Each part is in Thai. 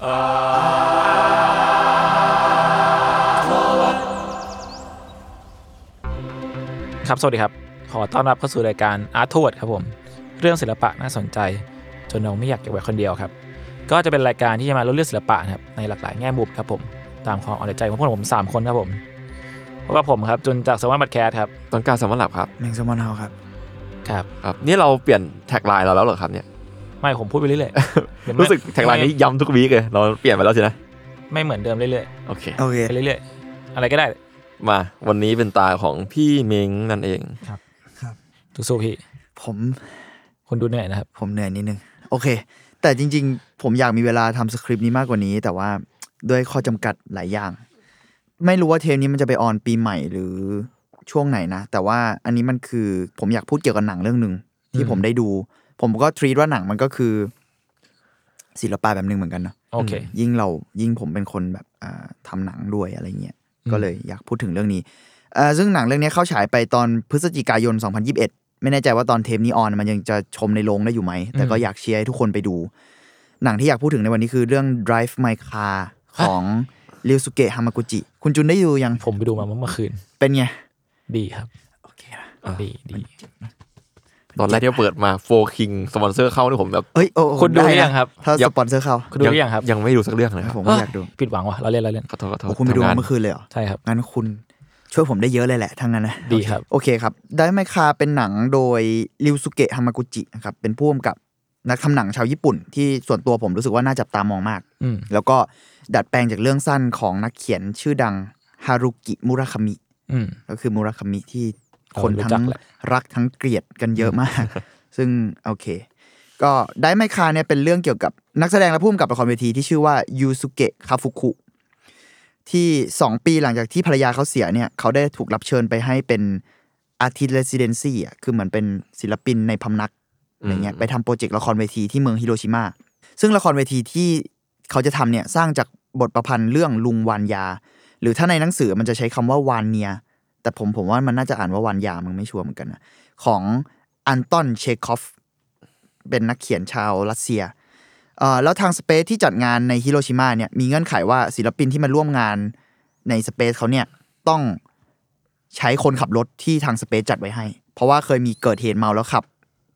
ครับ สวัสดีครับ ขอต้อนรับเข้าสู่รายการอาร์ทวดครับผม เรื่องศิลปะน่าสนใจ จนเราไม่อยากเก็บไว้คนเดียวครับ ก็จะเป็นรายการที่จะมาเล่าเรื่องศิลปะนะครับในหลากหลายแง่มุมครับผม ตามความเอาใจของพวกผม 3 คนครับผมพบกับผมครับจนจากสวัสดิ์บัตแคสครับต้นกล้ารสำหรับครับ แมงสมอนเฮาครับ ครับ ครับ นี่เราเปลี่ยนแท็กไลน์เราแล้วเหรอครับเนี่ย ไม่ผมพูดไปเรื่อยๆเดี๋ยวไม่รู้สึกแท็กไลน์นี้ย้ำทุกวีคเลยเราเปลี่ยนไปแล้วสินะไม่เหมือนเดิมเรื่อยโอเคโอเคๆไปเรื่อยๆ อะไรก็ได้ มาวันนี้เป็นตาของพี่เม้งนั่นเองสู้ๆพี่ผมคุณดูเหนื่อยนะครับ ผมเหนื่อยนิดนึง โอเค แต่จริง ๆ ผมอยากมีเวลาทำสคริปต์นี้มากกว่านี้ แต่ว่าด้วยข้อจำกัดหลายอย่าง ไม่รู้ว่าเทปนี้มันจะไปออนปีใหม่หรือช่วงไหนนะ แต่ว่าอันนี้มันคือผมอยากพูดเกี่ยวกับหนังเรื่องหนึ่งที่อืมผมได้ดู ผมก็ทรีตว่าหนังมันก็คือ ศิลปะแบบหนึ่งเหมือนกันเนาะโอเค ยิ่งเรายิ่งผมเป็นคนแบบอ่าทำหนังด้วยอะไรเงี้ยอืมก็เลยอยากพูดถึงเรื่องนี้เอ่อซึ่งหนังเรื่องนี้เข้าฉายไปตอนพฤศจิกายน 2021 ไม่แน่ใจว่าตอนเทปนี้ออนมันยังจะชมในโรงได้อยู่ไหม แต่ก็อยากเชียร์ให้ทุกคนไปดู หนังที่อยากพูดถึงในวันนี้คือเรื่อง Drive My Car ของริวสุเกะฮามากุจิ คุณจุนได้ดูยังผมไปดูมาเมื่อคืน เป็นไง ดีครับ โอเคนะดีดี ตอนแรกที่เปิดมาโฟคิงสปอนเซอร์เข้านี่ผมแบบเอ้ยโอ้โอ้คุณดูหรือไนะยังครับถ้าสปอนเซอร์เข้าคุณดูหรือยังครับยังไม่ดูสักเรื่องเลยคครัรับบผมก็อยากดูผิดหวังว่ะเราเล่นเราเล่นขอโทษขอโทษโอ้คุณไปดูทำงามานเมื่อคืนเลยเหรอใช่ครับงั้นคุณช่วยผมได้เยอะเลยแหละทั้งนั้นนะดีครับโอเคครับได้ไมคาเป็นหนังโดยริวสุเกะฮามากุจินะครับเป็นผู้กำกับนักทำหนังชาวญี่ปุ่น ที่ส่วนตัวผมรู้สึกว่าน่าจับตามองมากอืมแล้วก็ดัดแปลงจากเรื่องสั้นของนักเขียนชื่อดังฮารุกิมุราคามิอืมก็คือมุราคามิที่เรา คนรู้ทั้จักงแหละรักทั้งเกลียดกันเยอะมาก ซึ่งโอเค ก็ได้ไมคาเนี่ยเป็นเรื่องเกี่ยวกับนักแสดงและผู้กำกับละครเวทีที่ชื่อว่ายูสุเกะคาฟุคุที่สองปีหลังจากที่ภรรยาเขาเสียเนี่ยเขาได้ถูกรับเชิญไปให้เป็นartist residency อะคือเหมือนเป็นศิลปินในพำนักอะไรเงี้ยไปทำโปรเจกต์ละครเวทีที่เมืองฮิโรชิมาซึ่งละครเวทีที่เขาจะทำเนี่ยสร้างจากบทประพันธ์เรื่องลุงวานยา หรือถ้าในหนังสือมันจะใช้คำว่าวานเนีย แต่ผมผมว่ามันน่าจะอ่านว่าวานยามึงไม่ชัวร์เหมือนกันนะของอันตอนเชคอฟเป็นนักเขียนชาวรัสเซียเอ่อแล้วทาง space ที่จัดงานในฮิโรชิมาเนี่ยมีเงื่อนไขว่าศิลปินที่มาร่วมงานในสเปซเขาเนี่ยต้องใช้คนขับรถที่ทางสเปซจัดไว้ให้ เพราะว่าเคยมีเกิดเหตุเมาแล้วขับ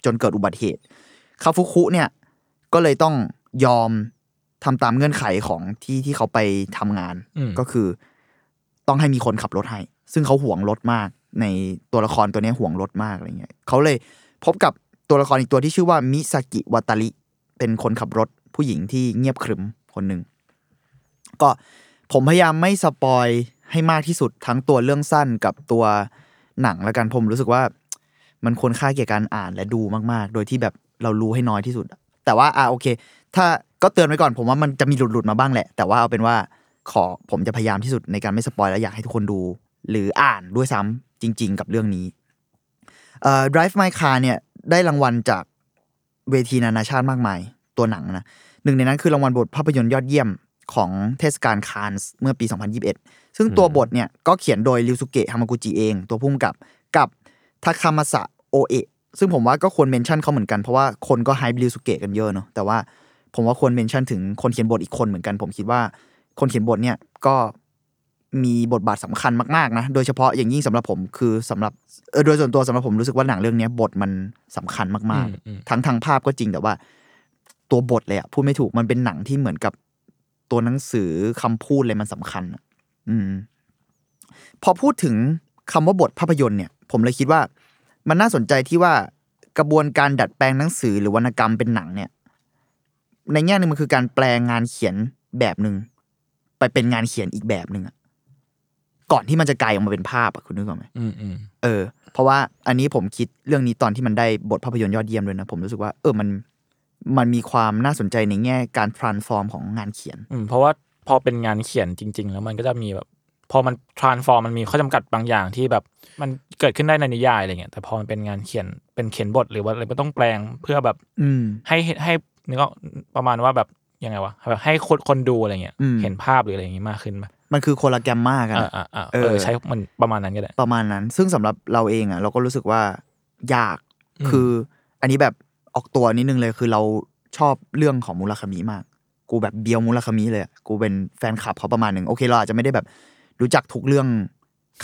จนเกิดอุบัติเหตุคาฟุคุเนี่ยก็เลยต้องยอมทำตามเงื่อนไขของที่ที่เขาไปทำงานอืมก็คือ ต้องให้มีคนขับรถให้ ซึ่งเขาห่วงรถมาก ในตัวละครตัวนี้ห่วงรถมากอะไรเงี้ยเขาเลยพบกับตัวละครอีกตัวที่ชื่อว่ามิซากิวาตาริเป็นคนขับรถผู้หญิงที่เงียบขรึมคนหนึ่งก็ผมพยายามไม่สปอยให้มากที่สุดทั้งตัวเรื่องสั้นกับตัวหนังแล้วกันผมรู้สึกว่า มันควรค่าแก่การอ่านและดูมาก ๆ โดยที่แบบเรารู้ให้น้อยที่สุด แต่ว่าอ่าโอเค ถ้าก็เตือนไว้ก่อนผมว่ามันจะมีหลุดๆมาบ้างแหละ แต่ว่าเอาเป็นว่าขอผมจะพยายามที่สุดในการไม่สปอยและอยากให้ทุกคนดู หรืออ่านด้วยซ้ำจริง ๆ กับเรื่องนี้เอ่อ Drive My Car เนี่ยได้รางวัลจากเวทีนานาชาติมากมาย ตัวหนังนะหนึ่งในนั้นคือรางวัลบทภาพยนตร์ยอดเยี่ยมของเทศกาลคานส์เมื่อปี 2021 ซึ่งตัวบทเนี่ยก็เขียนโดยริวสุเกะฮามากุจิเอง ตัวร่วมกับกับทาคามาสะโอเอะซึ่งผมว่าก็ควร mention เขาเหมือนกัน เพราะว่าคนก็ hype ริวสุเกะกันเยอะเนาะแต่ว่าผมว่าควร mention ถึงคนเขียนบทอีกคนเหมือนกัน ผมคิดว่าคนเขียนบทเนี่ยก็ มีบทบาทสำคัญมากๆนะโดยเฉพาะอย่างยิ่งสำหรับผมคือสำหรับเออโดยส่วนตัวสำหรับผมรู้สึกว่าหนังเรื่องเนี้ยบทมันสำคัญมากอืมอืมๆทั้งทางภาพก็จริงแต่ว่า ตัวบทเลยอะพูดไม่ถูกมันเป็นหนังที่เหมือนกับตัวหนังสือคำพูดเลยมันสำคัญอะอืม พอพูดถึงคำว่าบทภาพยนตร์เนี่ย ผมเลยคิดว่า มันน่าสนใจที่ว่ากระบวนการดัดแปลงหนังสือหรือวรรณกรรมเป็นหนังเนี่ย ในแง่หนึ่งมันคือการแปลงงานเขียนแบบหนึ่งไปเป็นงานเขียนอีกแบบหนึ่งอะ ก่อนที่มันจะกลายออกมาเป็นภาพอะคุณนึกออกไหมอืมอืมเออ เพราะว่าอันนี้ผมคิดเรื่องนี้ตอนที่มันได้บทภาพยนตร์ยอดเยี่ยมเลยนะ ผมรู้สึกว่า เออมันมันมีความน่าสนใจในแง่การ transform ของงานเขียนอืมเพราะว่าพอเป็นงานเขียนจริง ๆ แล้วมันก็จะมีแบบ พอมัน transform มันมีข้อจำกัดบางอย่างที่แบบ มันเกิดขึ้นได้ในนิยายอะไรเงี้ยแต่พอมันเป็นงานเขียนเป็นเขียนบทหรือว่าอะไรก็ต้องแปลงเพื่อแบบ อืมให้ให้นึกออกประมาณว่าแบบยังไงวะแบบให้คนคนดูอะไรเงี้ยอืมเห็นภาพหรืออะไรอย่างงี้มากขึ้นไหม มันคือคนละแกรมมากันอ่าอะอ่าอ่าเอเอออใช้มันประมาณนั้นก็ได้ประมาณนั้น ซึ่งสำหรับเราเองอะ เราก็รู้สึกว่ายากอืมคืออันนี้แบบออกตัวนิดนึงเลยคือเราชอบเรื่องของมูลคามิมาก กูแบบเบียวมูลคามิเลยอะกูเป็นแฟนคลับเขาประมาณหนึ่งโอเคเราอาจจะไม่ได้แบบรู้จักทุกเรื่อง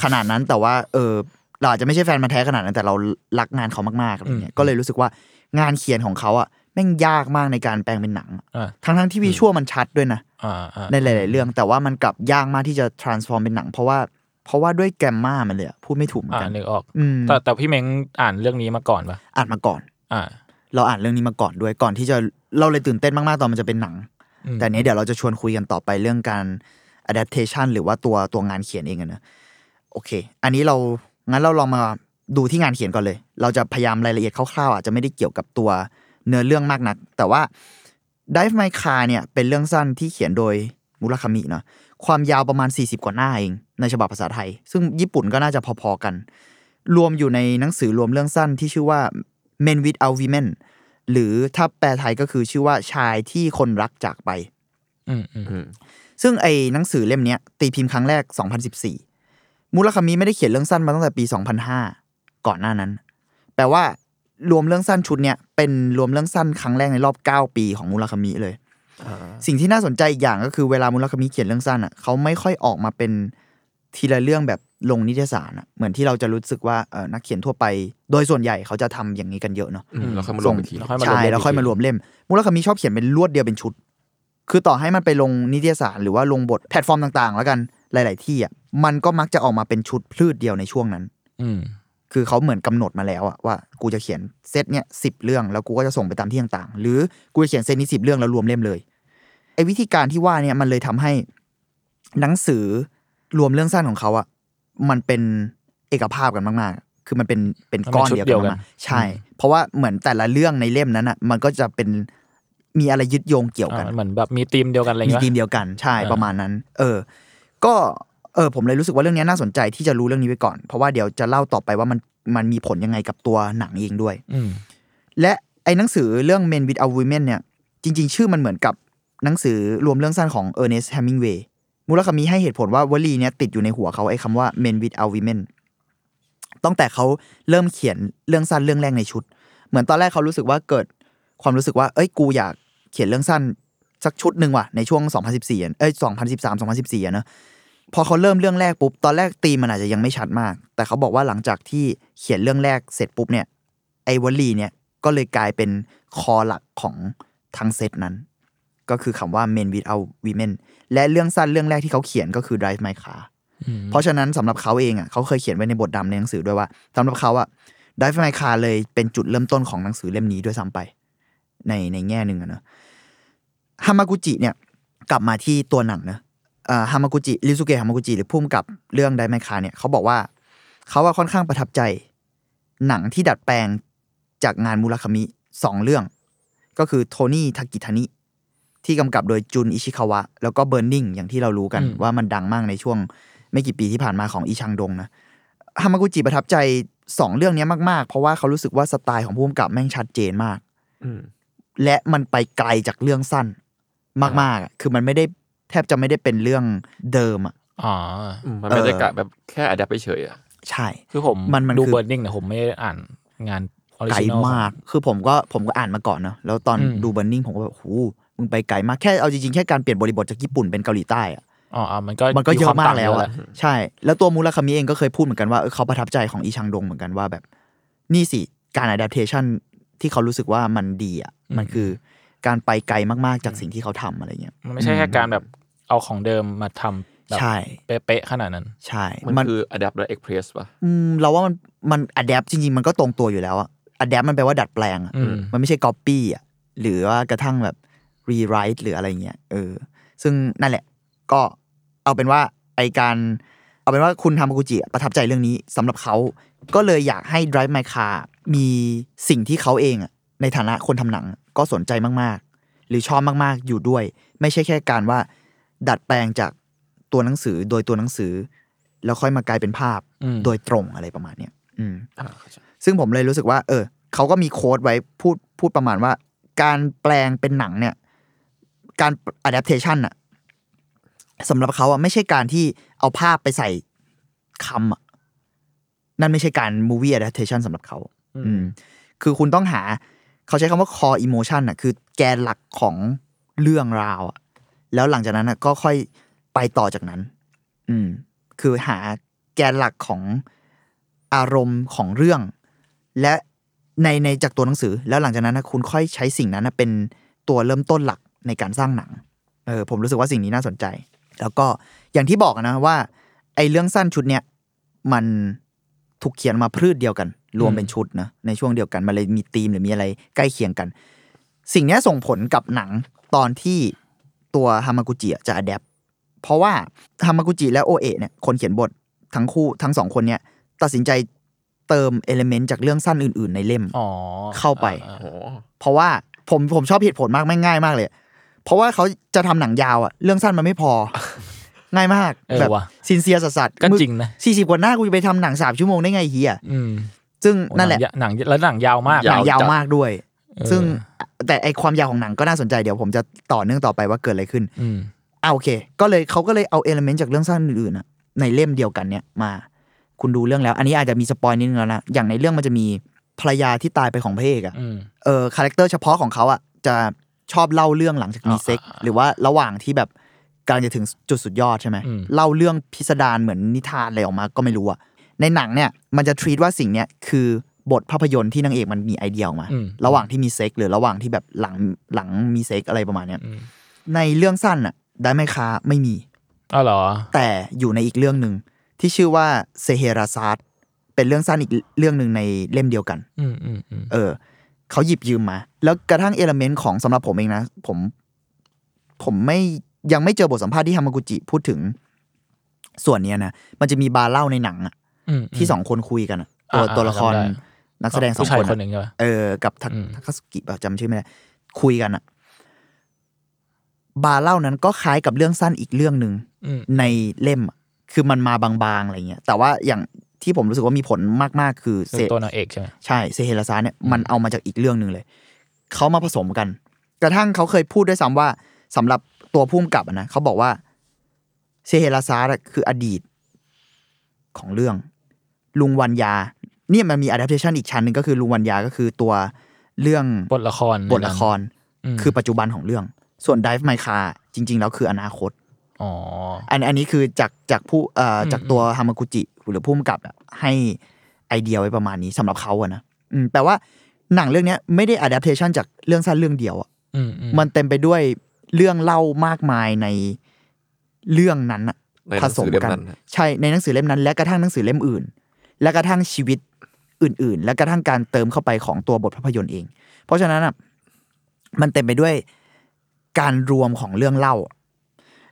ขนาดนั้นแต่ว่า เออเราอาจจะไม่ใช่แฟนมาแท้ขนาดนั้นแต่เรารักงานเขามากๆอะไรเงี้ยก็เลยรู้สึกว่างานเขียนของเขาอะแม่งยากมากในการแปลงเป็นหนังอ่าทั้งทั้งๆที่วิชวลมันชัดด้วยนะอ่าอ่า ในหลาย ๆ เรื่อง แต่ว่ามันกลับยากมากที่จะ transform เป็นหนัง เพราะว่าเพราะว่าด้วยแกรมมามันเลยอะพูดไม่ถูกเหมือนอ่ากันนึกออกอืมแต่แต่พี่เม้งอ่านเรื่องนี้มาก่อนปะอ่านมาก่อน อ่า เราอ่านเรื่องนี้มาก่อนด้วยก่อนที่จะเราเลยตื่นเต้นมาก ๆ ตอนมันจะเป็นหนังอืมแต่เนี้ยเดี๋ยวเราจะชวนคุยกันต่อไปเรื่องการ adaptation หรือว่าตัวตัวงานเขียนเองอะนะโอเค อันนี้เรางั้นเราลองมาดูที่งานเขียนก่อนเลย เราจะพยายามรายละเอียดคร่าว ๆ อาจจะไม่ได้เกี่ยวกับตัวเนื้อเรื่องมากนัก แต่ว่า Dive My Car เนี่ยเป็นเรื่องสั้นที่เขียนโดยมุราคามิเนาะความยาวประมาณ 40 กว่าหน้าเอง ในฉบับภาษาไทย ซึ่งญี่ปุ่นก็น่าจะพอๆกัน รวมอยู่ในหนังสือรวมเรื่องสั้นที่ชื่อว่า Men Without Women หรือถ้าแปลไทยก็คือชื่อว่าชายที่คนรักจากไปอืมอืมอืมซึ่งไอ้หนังสือเล่มเนี้ยตีพิมพ์ครั้งแรก 2014 มูลคามิไม่ได้เขียนเรื่องสั้นมาตั้งแต่ปี 2005 ก่อนหน้านั้น แปลว่า รวมเรื่องสั้นชุดเนี้ยเป็นรวมเรื่องสั้นครั้งแรกในรอบ 9 ปีของมูราคามิเลย สิ่งที่น่าสนใจอีกอย่างก็คือเวลามูราคามิเขียนเรื่องสั้นอะเขาไม่ค่อยออกมาเป็นทีละเรื่องแบบลงนิตยสารอะเหมือนที่เราจะรู้สึกว่าเออนักเขียนทั่วไป โดยส่วนใหญ่เขาจะทำอย่างนี้กันเยอะเนาะอืมแล้วค่อยมารวมอีกทีแล้วค่อยมาใช่รวมเล่มแล้วค่อยมารวมเล่ม มูราคามิชอบเขียนเป็นรวดเดียวเป็นชุด คือต่อให้มันไปลงนิตยสารหรือว่าลงบทแพลตฟอร์มต่างๆ แล้วกันหลาย ๆ ที่อะมันก็มักจะออกมาเป็นชุดพลืดเดียวในช่วงนั้นอืม คือเขาเหมือนกำหนดมาแล้วอะว่ากูจะเขียนเซตเนี้ยสิบเรื่องแล้วกูก็จะส่งไปตามที่ต่างๆ หรือกูจะเขียนเซตนี้สิบเรื่องแล้วรวมเล่มเลยไอ้วิธีการที่ว่าเนี่ยมันเลยทำให้หนังสือรวมเรื่องสั้นของเขาอะมันเป็นเอกภาพกันมากๆ คือมันเป็นเป็นก้อนเดียวกันมากๆใช่ เพราะว่าเหมือนแต่ละเรื่องในเล่มนั้นอะมันก็จะเป็นมีอะไรยึดโยงเกี่ยวกันอ่าเหมือนแบบมีธีมเดียวกันอะไรมีเงี้ยทีมเดียวกันใช่อ่าประมาณนั้น เออ ก็ เออผมเลยรู้สึกว่าเรื่องนี้น่าสนใจที่จะรู้เรื่องนี้ไว้ก่อน เพราะว่าเดี๋ยวจะเล่าต่อไปว่ามันมันมีผลยังไงกับตัวหนังเองด้วยอืมและไอ้หนังสือเรื่อง Men Without Women เนี่ย จริง ๆ ชื่อมันเหมือนกับหนังสือรวมเรื่องสั้นของ Ernest Hemingway มูลคามิให้เหตุผลว่าวลีเนี้ยติดอยู่ในหัวเขาไอ้คำว่า Men Without Women ตั้งแต่เขาเริ่มเขียนเรื่องสั้นเรื่องแรกในชุด เหมือนตอนแรกเขารู้สึกว่าเกิดความรู้สึกว่า เอ้ยกูอยากเขียนเรื่องสั้นสักชุดหนึ่งว่ะในช่วง 2014อะเอ้ย2013 2014อะเนอะ พอเขาเริ่มเรื่องแรกปุ๊บตอนแรกตีมมันอาจจะยังไม่ชัดมาก แต่เขาบอกว่าหลังจากที่เขียนเรื่องแรกเสร็จปุ๊บเนี่ยไอ้วลีเนี่ยก็เลยกลายเป็นคอหลักของทั้งเซตนั้น ก็คือคำว่า men without women และเรื่องสั้นเรื่องแรกที่เขาเขียนก็คือ drive my car อืมเพราะฉะนั้นสำหรับเขาเองอะเขาเคยเขียนไว้ในบทดำในหนังสือด้วยว่าสำหรับเขาอะ drive my car เลยเป็นจุดเริ่มต้นของหนังสือเล่มนี้ด้วยซ้ำไป ในในแง่หนึ่งอะเนอะฮามากุจิเนี่ยกลับมาที่ตัวหนังนะอ่า ฮามากุจิริสุเกะฮามากุจิหรือพุ่มกับเรื่องไดไมคาเนี่ยเขาบอกว่าเขาว่าค่อนข้างประทับใจ หนังที่ดัดแปลงจากงานมูราคามิสองเรื่อง ก็คือโทนี่ทากิทานิที่กำกับโดยจุนอิชิคาวะ แล้วก็เบิร์นิงอย่างที่เรารู้กันอืมว่ามันดังมากในช่วงไม่กี่ปีที่ผ่านมาของอีชังดงนะฮามากุจิประทับใจสองเรื่องเนี้ยมากๆ เพราะว่าเขารู้สึกว่าสไตล์ของผู้กำกับแม่งชัดเจนมากอืมและมันไปไกลจากเรื่องสั้นมากๆอะคือมันไม่ได้ แทบจะไม่ได้เป็นเรื่องเดิมอะอ๋ออืมมันไม่ได้เออกะแบบแค่ adapt เฉยๆอะใช่ คือผมมันมันดูคือ Burn ing แต่ผมไม่ได้อ่านงาน original มาก คือผมก็ผมก็อ่านมาก่อนเนอะแล้วตอนอืมดูเบ r ร์นิ่งผมก็แบบโหมึงไปไกลมากแค่เอาจริงๆแค่การเปลี่ยนบริบทจากญี่ปุ่นเป็นเกาหลีใต้อะอ๋ออะมันก็มันก็เยอะมากต่งแล้วเยอะหะใช่ แล้วตัวมูราคามิเองก็เคยพูดเหมือนกันว่าเออเขาประทับใจของอีชังดงเหมือนกันว่าแบบนี่สิการ adaptation ที่เขารู้สึกว่ามันดีอะมันคือการไปไกลมากๆจากสิ่งที่เขาทำอะไรเงี้ยมันไม่ใช่แค่การแบบ เอาของเดิมมาทำแบบใช่ เป๊ะๆขนาดนั้น ใช่ มันคือ adapt และ express ป่ะ อืมเราว่ามันมัน adapt จริง ๆ มันก็ตรงตัวอยู่แล้วอะ adapt มันแปลว่าดัดแปลงอะอืม มันไม่ใช่ copy อะหรือว่ากระทั่งแบบ rewrite หรืออะไรเงี้ยเออ ซึ่งนั่นแหละ ก็เอาเป็นว่าไอการ เอาเป็นว่าคุณทามากุจิอะประทับใจเรื่องนี้สำหรับเขา ก็เลยอยากให้ Drive My Car มีสิ่งที่เขาเองอะในฐานะคนทำหนัง ก็สนใจมากๆ หรือชอบมากๆอยู่ด้วย ไม่ใช่แค่การว่า ดัดแปลงจากตัวหนังสือโดยตัวหนังสือ แล้วค่อยมากลายเป็นภาพอืมโดยตรงอะไรประมาณเนี้ยอืมอ่าเข้าใจซึ่งผมเลยรู้สึกว่า เออเขาก็มีโค้ดไว้พูดพูดประมาณว่า การแปลงเป็นหนังเนี่ย การ adaptation อะสำหรับเขาอะไม่ใช่การที่เอาภาพไปใส่คำอะนั่นไม่ใช่การ movie adaptation สำหรับเขา อืม คือคุณต้องหา เขาใช้คำว่า core emotion อะคือแกนหลักของเรื่องราวอะ แล้วหลังจากนั้นก็ค่อยไปต่อจากนั้น อืม คือหาแกนหลักของอารมณ์ของเรื่อง และในในจากตัวหนังสือ แล้วหลังจากนั้นนะคุณค่อยใช้สิ่งนั้นนะเป็นตัวเริ่มต้นหลักในการสร้างหนัง เออผมรู้สึกว่าสิ่งนี้น่าสนใจ แล้วก็อย่างที่บอกนะว่า ไอ้เรื่องสั้นชุดเนี้ยมันถูกเขียนมาพืชเดียวกัน รวมเป็นชุดนะในช่วงเดียวกันมันเลยมีธีมหรือมีอะไรใกล้เคียงกัน สิ่งนี้ส่งผลกับหนังตอนที่ ตัวฮามากุจิอะจะ adapt เพราะว่าฮามากุจิและโอเอะเนี่ยคนเขียนบททั้งคู่ทั้งสองคนเนี่ยตัดสินใจเติม element จากเรื่องสั้นอื่น ๆ ในเล่มอ๋อเข้าไปอ่โอ้โหเพราะว่าผมผมชอบเหตุผลมากไม่ง่ายมากเลย เพราะว่าเขาจะทำหนังยาวอะเรื่องสั้นมันไม่พอ ง่ายมากเออแบบว่ะ sincere สัสๆก็จริงนะสี่สิบกว่าหน้ากูจะไปทำหนังสามชั่วโมงได้ไงเฮียอืมซึ่งโอ้นั่นแหละหนัง หนังแล้วหนังยาวมากหนังยาวมากด้วยเออ ซึ่งแต่ไอความยาวของหนังก็น่าสนใจเดี๋ยวผมจะต่อเนื่องต่อไปว่าเกิดอะไรขึ้นอืมอ่าโอเค ก็เลยเขาก็เลยเอา element จากเรื่องสั้นอื่นๆอะในเล่มเดียวกันเนี่ยมา คุณดูเรื่องแล้ว อันนี้อาจจะมี spoil นิดนึงแล้วนะอย่างในเรื่องมันจะมีภรรยาที่ตายไปของพระเอกอะอืมเออ character เฉพาะของเขาอะจะชอบเล่าเรื่องหลังจากมีอ่าเซ็กซ์อ่าหรือว่าระหว่างที่แบบกำลังจะถึงจุดสุดยอดใช่ไหมอืมเล่าเรื่องพิสดารเหมือนนิทานอะไรออกมาก็ไม่รู้อะในหนังเนี่ยมันจะ treat ว่าสิ่งเนี้ยคือ บทภาพยนตร์ที่นางเอกมันมีไอเดียออกมาอืมระหว่างที่มีเซ็กซ์หรือระหว่างที่แบบหลังหลังมีเซ็กซ์อะไรประมาณเนี้ยอืมในเรื่องสั้นอะได้ไหมคะไม่มีอ๋อเหรอ แต่อยู่ในอีกเรื่องหนึ่งที่ชื่อว่าเชเฮราซาดเป็นเรื่องสั้นอีกเรื่องหนึ่งในเล่มเดียวกันอืมอืมอืมเออ เขาหยิบยืมมา แล้วกระทั่ง element ของสำหรับผมเองนะ ผม ผมไม่ยังไม่เจอบทสัมภาษณ์ที่ฮามากุจิพูดถึง ส่วนเนี้ยนะมันจะมีบาร์เล่าในหนังอะอืมที่สองคนคุยกันอะตัวอ่าตัวละครจำได้ นักแสดงสองผู้ชายคนคอะนหนึ่งใช่ปะเออกับทักอืมทักสุกิป่ะจำชื่อไม่ได้คุยกันอะบาร์เล่านั้นก็คล้ายกับเรื่องสั้นอีกเรื่องหนึ่งอืมในเล่มอะคือมันมาบางๆอะไรเงี้ย แต่ว่าอย่างที่ผมรู้สึกว่ามีผลมากๆ คือเซเป็นตัวนางเอกใช่ไหมใช่เซเฮราซาเนี่ยมันเอามาจากอีกเรื่องหนึ่งเลยเขามาผสมกัน กระทั่งเขาเคยพูดด้วยซ้ำว่าสำหรับตัวพุ่มกับอะนะเขาบอกว่าเซเฮราซาอะคืออดีตของเรื่อง ลุงวันยา เนี่ยมันมี adaptation อีกชั้นหนึ่งก็คือลุงวันยาก็คือตัวเรื่องบทละครบทละครอืมคือปัจจุบันของเรื่อง ส่วน Dive My Car จริง ๆ แล้วคืออนาคตอ๋ออันอันนี้คือจากจากผู้เอ่ออมจากตัวฮามากุจิหรือผู้กำกับอะให้ไอเดียไว้ประมาณนี้สำหรับเขาอะนะอืมแปลว่าหนังเรื่องเนี้ยไม่ได้ adaptation จากเรื่องสั้นเรื่องเดียวอะอืมอืมมันเต็มไปด้วยเรื่องเล่ามากมายในเรื่องนั้นอะในหผนังสสืมอเล่มกันนั้นนะใช่ในหนังสือเล่มนั้น และกระทั่งหนังสือเล่มอื่น และกระทั่งชีวิต อื่น ๆ และกระทั่งการเติมเข้าไปของตัวบทภาพยนตร์เอง เพราะฉะนั้นอะมันเต็มไปด้วยการรวมของเรื่องเล่า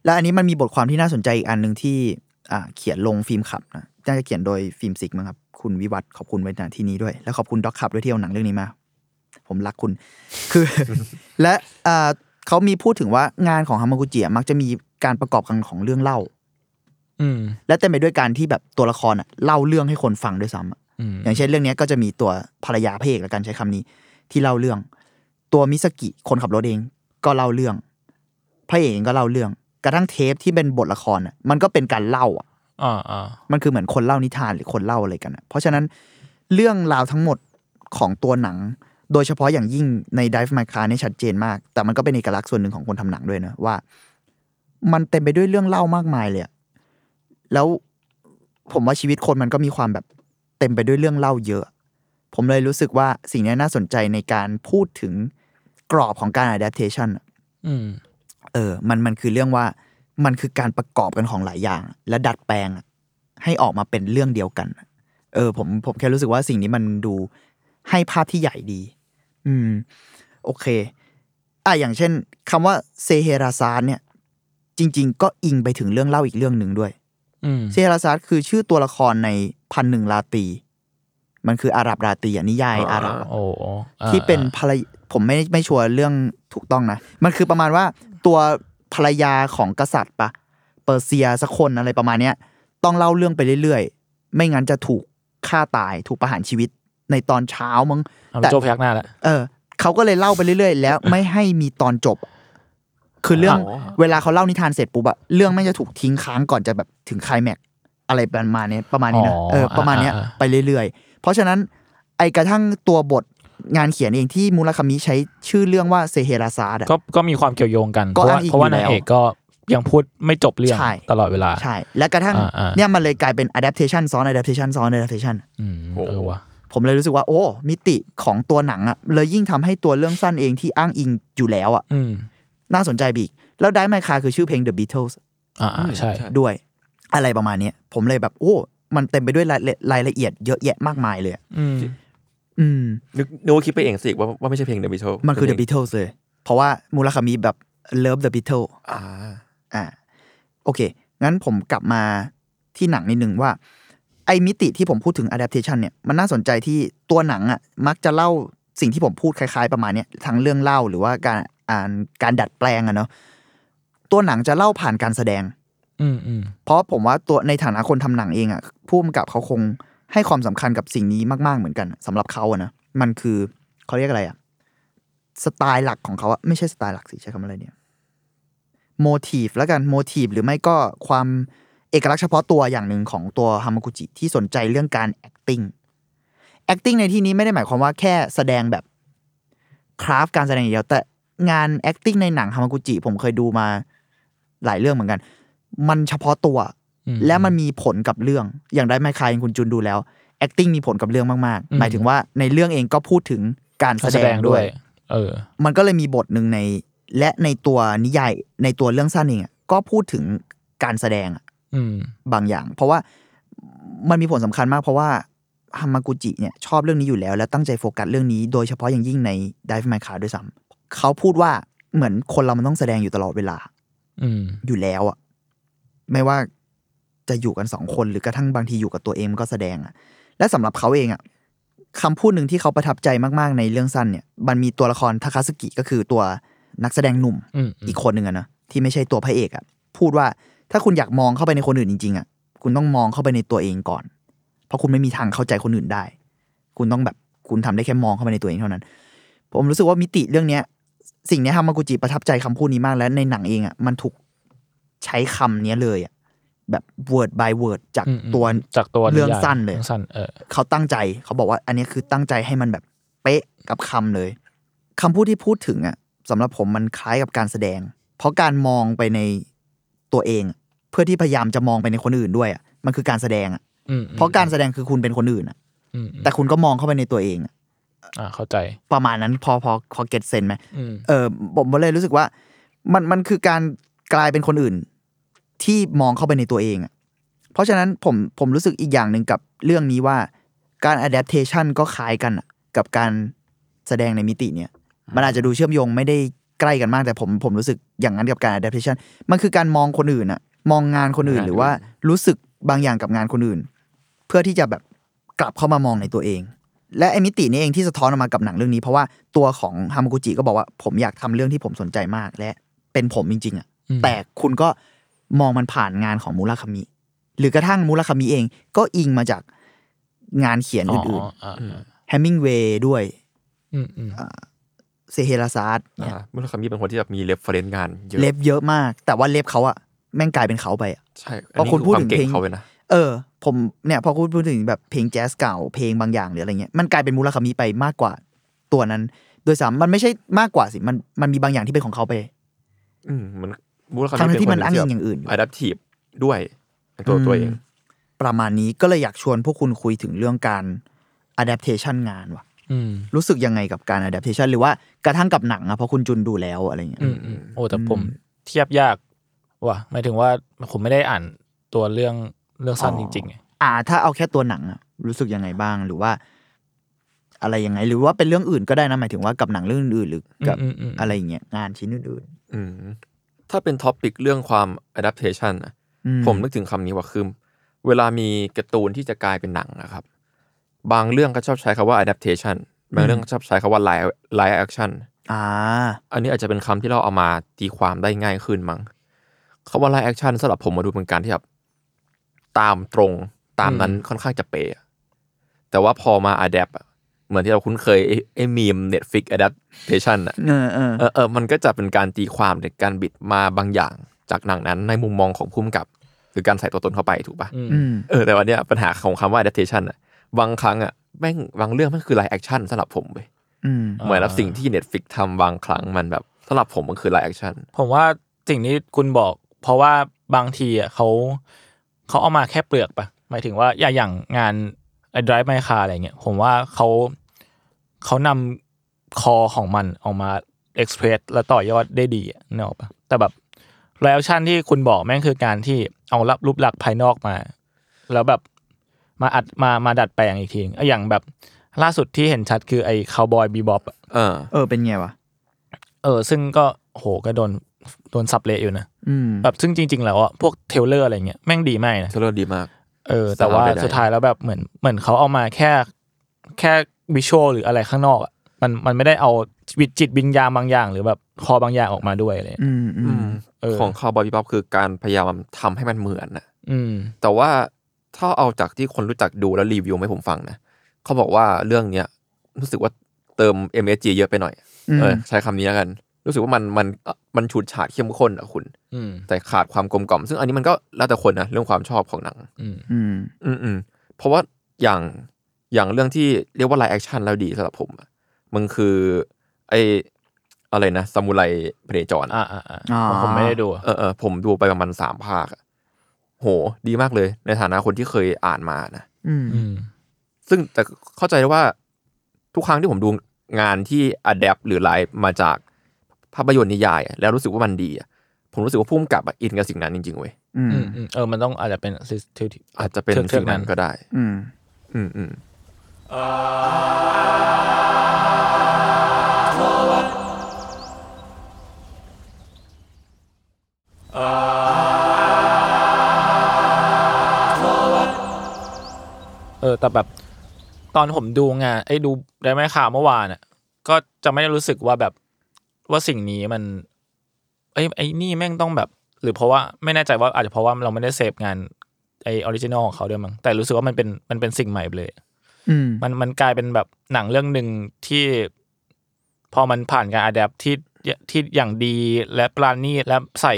และอันนี้มันมีบทความที่น่าสนใจอีกอันหนึ่งที่อ่าเขียนลงฟิล์มขับนะน่าจะเขียนโดยฟิล์มซิกมั้งครับคุณวิวัฒน์ขอบคุณไว้ณที่นี้ด้วย แล้วขอบคุณด็อกขับด้วยที่เอาหนังเรื่องนี้มา ผมรักคุณ คือ และอ่าเขามีพูดถึงว่างานของฮามากุจิอะมักจะมีการประกอบกันของเรื่องเล่า อืมและเต็มไปด้วยการที่แบบตัวละครอะเล่าเรื่องให้คนฟังด้วยซ้ำ อะอืมอย่างเช่นเรื่องเนี้ยก็จะมีตัวภรรยาพระเอกและกันใช้คำนี้ ที่เล่าเรื่อง ตัวมิสกิคนขับรถเองก็เล่าเรื่องพระเอกเองก็เล่าเรื่อง กระทั่งเทปที่เป็นบทละครอะมันก็เป็นการเล่าอะอ่าอ่ามันคือเหมือนคนเล่านิทานหรือคนเล่าอะไรกันอะเพราะฉะนั้นเรื่องราวทั้งหมดของตัวหนัง โดยเฉพาะอย่างยิ่งใน Dive My Car เนี่ยชัดเจนมาก แต่มันก็เป็นเอกลักษณ์ส่วนหนึ่งของคนทำหนังด้วยนะว่า มันเต็มไปด้วยเรื่องเล่ามากมายเลยอะแล้วผมว่าชีวิตคนมันก็มีความแบบ เต็มไปด้วยเรื่องเล่าเยอะ ผมเลยรู้สึกว่าสิ่งนี้น่าสนใจในการพูดถึงกรอบของการ adaptation อะอืมเออ มันมันคือเรื่องว่ามันคือการประกอบกันของหลายอย่าง และดัดแปลงอะให้ออกมาเป็นเรื่องเดียวกัน เออ ผมผมแค่รู้สึกว่าสิ่งนี้มันดูให้ภาพที่ใหญ่ดี อืม โอเค อะอย่างเช่นคำว่าเซเฮราซานเนี่ย จริง ๆ ก็อิงไปถึงเรื่องเล่าอีกเรื่องหนึ่งด้วยอืม เซเฮราซานคือชื่อตัวละครในพันหนึ่งราตรีมันคืออาหรับราตรีอะนิยายอาหรับอะโอ้อ่าที่เป็นภรรยผมไม่ไม่ชัวร์เรื่องถูกต้องนะ มันคือประมาณว่าตัวภรรยาของกษัตริย์ปะเปอร์เซียสักคนอะไรประมาณเนี้ย ต้องเล่าเรื่องไปเรื่อยๆ ไม่งั้นจะถูกฆ่าตายถูกประหารชีวิตในตอนเช้ามั้งเอาแต่โจพยักหน้าแล้วเออเขาก็เลยเล่าไปเรื่อยๆ แล้วไม่ให้มีตอนจบ คือเรื่องอ๋อเวลาเขาเล่านิทานเสร็จปุ๊บอะเรื่องไม่งจะถูกทิ้งค้างก่อนจะแบบถึงไคลแม็กซ์อะไรประมาณนี้ประมาณนี้นะอ๋อเออประมาณเนี้ยอ่าอ่าไปเรื่อยๆ เพราะฉะนั้นไอกระทั่งตัวบทงานเขียนเองที่มูราคามิใช้ชื่อเรื่องว่าเซเฮราซาดอะก็ก็มีความเกี่ยวโยงกันเพก็ราะว่าอ้างอิงเพราะว่าอยู่นางแล้วเอกก็ยังพูดไม่จบเรื่องใช่ตลอดเวลาใช่ และกระทั่งอ่าอ่าเนี่ยมันเลยกลายเป็น adaptation ซ้อน adaptation ซ้อน adaptation อืมโอ้เออวะผมเลยรู้สึกว่าโอ้ มิติของตัวหนังอะเลยยิ่งทำให้ตัวเรื่องสั้นเองที่อ้างอิงอยู่แล้วอะอืม น่าสนใจบีก แล้วได้ไมคาคือชื่อเพลง The Beatles อ่าอ่าใช่ด้วย อะไรประมาณเนี้ยผมเลยแบบ โอ้ มันเต็มไปด้วยรายละรายละเอียดเยอะแยะมากมายเลยอะอืมอืมนึกนึกว่าคิดไปเองสิว่าว่าไม่ใช่เพลง The Beatles มันคือ The เป็เพลง Beatles เลย เพราะว่ามูราคามิแบบ Love the Beatles อ่าอ่า โอเค งั้นผมกลับมาที่หนังนิดนึงว่า ไอ้มิติที่ผมพูดถึง adaptation เนี่ยมันน่าสนใจที่ตัวหนังอะมักจะเล่าสิ่งที่ผมพูดคล้าย ๆ ประมาณเนี้ยทั้งเรื่องเล่าหรือว่าการ อ่านการดัดแปลงอะเนาะตัวหนังจะเล่าผ่านการแสดง อืมอืมเพราะผมว่าตัวในฐานะคนทำหนังเองอะผู้กำกับเขาคงให้ความสำคัญกับสิ่งนี้มากๆเหมือนกันสำหรับเขาอะนะมันคือเขาเรียกอะไรอะสไตล์หลักของเขาอะไม่ใช่สไตล์หลักสิใช้คำอะไรเนี่ยโมทีฟแล้วกันโมทีฟหรือไม่ก็ความเอกลักษณ์เฉพาะตัวอย่างหนึ่งของตัวฮามากุจิที่สนใจเรื่องการ acting acting ในที่นี้ไม่ได้หมายความว่าแค่แสดงแบบคราฟการแสดงอย่างเดียวแต่ งาน acting ในหนังฮามากุจิผมเคยดูมาหลายเรื่องเหมือนกัน มันเฉพาะตัวอืมและมันมีผลกับเรื่อง อย่างได้ไมคายคุณจุนดูแล้ว acting มีผลกับเรื่องมากอืมๆหมายถึงว่าในเรื่องเองก็พูดถึงการการแสแสดดงงด้ด้ววยยเออ มันก็เลยมีบทหนึ่งใน และในตัวนิยายในตัวเรื่องสั้นเองอะก็พูดถึงการแสดงอะอืมบางอย่าง เพราะว่ามันมีผลสำคัญมากเพราะว่าฮามากุจิเนี่ยชอบเรื่องนี้อยู่แล้ว และตั้งใจโฟกัสเรื่องนี้โดยเฉพาะอย่างยิ่งใน Dive My Car ด้วยซ้ำ เขาพูดว่าเหมือนคนเรามันต้องแสดงอยู่ตลอดเวลา อืม อยู่แล้วอะไม่ว่าจะอยู่กันสองคนหรือกระทั่งบางทีอยู่กับตัวเองมันก็แสดงอะและสำหรับเขาเองอะคำพูดหนึ่งที่เขาประทับใจมากๆในเรื่องสั้นเนี่ย มันมีตัวละครทาคาสกิก็คือตัวนักแสดงหนุ่มอืมอีกคนหนึ่งอะนะที่ไม่ใช่ตัวพระเอกอะพูดว่าถ้าคุณอยากมองเข้าไปในคนอื่นจริงๆอะคุณต้องมองเข้าไปในตัวเองก่อน เพราะคุณไม่มีทางเข้าใจคนอื่นได้ คุณต้องแบบคุณทำได้แค่มองเข้าไปในตัวเองเท่านั้น ผมรู้สึกว่ามิติเรื่องเนี้ย สิ่งเนี้ยฮามากุจิประทับใจคำพูดนี้มากและในหนังเองอะมันถูกใช้คำเนี้ยเลยอะแบบ word by word จากอืมอืมตัวจากตัวเรื่องยายสั้นเลยรื่องสั้นเออเขาตั้งใจเขาบอกว่าอันเนี้ยคือตั้งใจให้มันแบบเป๊ะกับคำเลยคำพูดที่พูดถึงอะสำหรับผมมันคล้ายกับการแสดง เพราะการมองไปในตัวเอง เพื่อที่พยายามจะมองไปในคนอื่นด้วยอะมันคือการแสดงอะอืมเพราะการแสดงคือคุณเป็นคนอื่นอะอืมแต่คุณก็มองเข้าไปในตัวเองอะ อ่าเข้าใจ ประมาณนั้นพอพอพอเก็ตเซนไหมอืมเออผมเลยรู้สึกว่า มันมันคือการกลายเป็นคนอื่น ที่มองเข้าไปในตัวเองอะเพราะฉะนั้นผมผมรู้สึกอีกอย่างหนึ่งกับเรื่องนี้ว่าการ adaptation ก็คล้ายกันอะกับการแสดงในมิติเนี่ย มันอาจจะดูเชื่อมโยงไม่ได้ใกล้กันมากแต่ผมผมรู้สึกอย่างนั้นกับการ adaptation มันคือการมองคนอื่นอะมองงานคนอื่นงานหรือว่ารู้สึกบางอย่างกับงานคนอื่น เพื่อที่จะแบบกลับเข้ามามองในตัวเอง และไอ้มิตินี้เองที่สะท้อนออกมากับหนังเรื่องนี้ เพราะว่าตัวของฮามากุจิก็บอกว่าผมอยากทำเรื่องที่ผมสนใจมาก และเป็นผมจริง ๆอะอืมแต่คุณก็มองมันผ่านงานของมูราคามิ หรือกระทั่งมูราคามิเองก็อิงมาจากงานเขียนอื่นอ่าๆแฮมมิงเวย์ด้วยอืมอืมเซเฮราซาร์ดเนี่ยอ่ามุลคามิเป็นคนที่แบบมีเรฟเฟรนซ์งานเยอะเล็บเยอะมาก แต่ว่าเล็บเขาอะแม่งกลายเป็นเขาไปอะใช่เพราะคุณพูดถึงอันนี้อความเก่เพลงงเขาเลยนะเออ ผมเนี่ยพอคุณพูดถึงแบบเพลงแจ๊สเก่าเพลงบางอย่างหรืออะไรเงี้ยมันกลายเป็นมูราคามิไปมากกว่าตัวนั้น โดยสามมันไม่ใช่มากกว่าสิมันมันมีบางอย่างที่เป็นของเขาไป อืมเหมือนบุคลิกทั้งๆที่มันเป็อ้างคอิงแบบอย่างอื่นอยู่ adaptive ด้วยในตัวตัวเอง ประมาณนี้ก็เลยอยากชวนพวกคุณคุยถึงเรื่องการ adaptation งานว่ะอืมรู้สึกยังไงกับการ adaptation หรือว่ากระทั่งกับหนังอะเพราะคุณจุนดูแล้วอะไรเงี้ยอืมอืมโอ้แต่ผมเทียบยากว่ะหมายถึงว่าผมไม่ได้อ่านตัวเรื่อง เรื่องสั้นจริงๆไงอ่า ถ้าเอาแค่ตัวหนังอะรู้สึกยังไงบ้างหรือว่า อะไรยังไง หรือว่าเป็นเรื่องอื่นก็ได้นะหมายถึงว่ากับหนังเรื่องอื่นๆหรือกับอืมอืมอะไรอย่างเงี้ยงานชิ้นอื่นอืมถ้าเป็นท็อปิกเรื่องความ adaptation นะๆอืผมนึกถึงคำนี้ว่าคือเวลามีการ์ตูนที่จะกลายเป็นหนังนะครับ บางเรื่องก็ชอบใช้คาว่า adaptation บางเรื่องก็ชอบใช้คาว่า live live action อ่า อันนี้อาจจะเป็นคำที่เราเอามาตีความได้ง่ายขึ้นมั้งคาว่า live action สำหรับผมมาดูเป็นการที่แบบ ตามตรงตามนั้นค่อนข้างจะเป๊ะแต่ว่าพอมา adapt อะเหมือนที่เราคุ้นเคยไอ้ไอ้มีม Netflix adaptation อะเออเออเออเออมันก็จะเป็นการตีความในการบิดมาบางอย่าง จากหนังนั้นในมุมมองของผู้กำกับ หรือการใส่ตัวตนเข้าไปถูกปะอืมอืมเออแต่วันเนี้ยปัญหาของคำว่า adaptation อะบางครั้งอะแม่งบางเรื่องมันคือ live action สำหรับผมเว้ยอืมเหมือนกับสิ่งที่ Netflix ทำบางครั้งมันแบบสำหรับผมมันคือ live action ผมว่าสิ่งที่คุณบอก เพราะว่าบางทีอะเขา เขาเอามาแค่เปลือกปะหมายถึงว่าอย่างอย่างงานไอ้ drive my car อะไรเงี้ยผมว่าเขาเขานำคอของมันออกมา express แล้วต่อยอดได้ดีอะนึกออกปะแต่แบบไล a ชั่นที่คุณบอกแม่งคือการที่เอารับรูปลักษณ์ภายนอกมา แล้วแบบมาอัดมามาดัดแปลงอีกทีนึงอะอย่างแบบล่าสุดที่เห็นชัดคือไอ้ Cowboy Bebop เออ เออเป็นไงวะ เออ ซึ่งก็โหก็โดน โดนสับเละอยู่นะอืมแบบซึ่งจริง ๆ แล้วอะพวก trailer อะไรเงี้ยแม่งดีมากนะ trailer ดีมาก เออ แต่ว่าสามารถได้สุดท้ายแล้วแบบเหมือนเหมือนเขาเอามาแค่แค่วิชวลหรืออะไรข้างนอกอะมันมันไม่ได้เอาวิจิตวิญญาณบางอย่าง หรือแบบคอบางอย่างออกมาด้วยเลยอืมอือืมมเออของคาร์บอยบีบ๊อบคือการพยายามทำให้มันเหมือนนะอืมแต่ว่าถ้าเอาจากที่คนรู้จักดูแล้วรีวิวให้ผมฟังนะเขาบอกว่าเรื่องเนี้ยรู้สึกว่าเติม MSG เยอะไปหน่อย เออ ใช้คำนี้แล้วกัน รู้สึกว่ามันมันมันฉูดฉาดเข้มข้นอะคุณอืมแต่ขาดความกลมกล่อม ซึ่งอันนี้มันก็แล้วแต่คนนะเรื่องความชอบของหนัง อืมอืมอืมอืมเพราะว่าอย่างอย่างเรื่องที่เรียกว่า live action แล้วดีสำหรับผมอะมันคือ ไออะไรนะซามูไรพเนจรอ่าอ่าอ่าอ๋อผมไม่ได้ดูเออเออผมดูไปประมาณสามภาคอะโห ดีมากเลย ในฐานะคนที่เคยอ่านมานะอืมอืมซึ่งแต่เข้าใจได้ว่าทุกครั้งที่ผมดูงานที่ adapt หรือไลฟ์มาจาก ภาพยนตร์นิยายอะแล้วรู้สึกว่ามันดีอะผมรู้สึกว่าพุ่มกับอะอินกับสิ่งนั้นจริงๆเว้ยอืมอืมอืมเออมันต้องอาจจะเป็นซิสเทมอาจจะเป็นสิ่งนั้นก็ได้ อืม อืมอืมเออแต่แบบตอนผมดูงานไอ้ดูได้ไหมข่าวเมื่อวานอะก็จะไม่ได้รู้สึกว่าแบบ ว่าสิ่งนี้มันไอ้ ไอ้นี่แม่งต้องแบบ หรือเพราะว่าไม่แน่ใจว่าอาจจะเพราะว่าเราไม่ได้เสพงานไอ original ของเขาด้วยมั้งแต่รู้สึกว่ามันเป็นมันเป็นสิ่งใหม่ไปเลยอืมมันมันกลายเป็นแบบหนังเรื่องหนึ่งที่ พอมันผ่านการ adapt ที่ที่อย่างดีและประณีตและใส่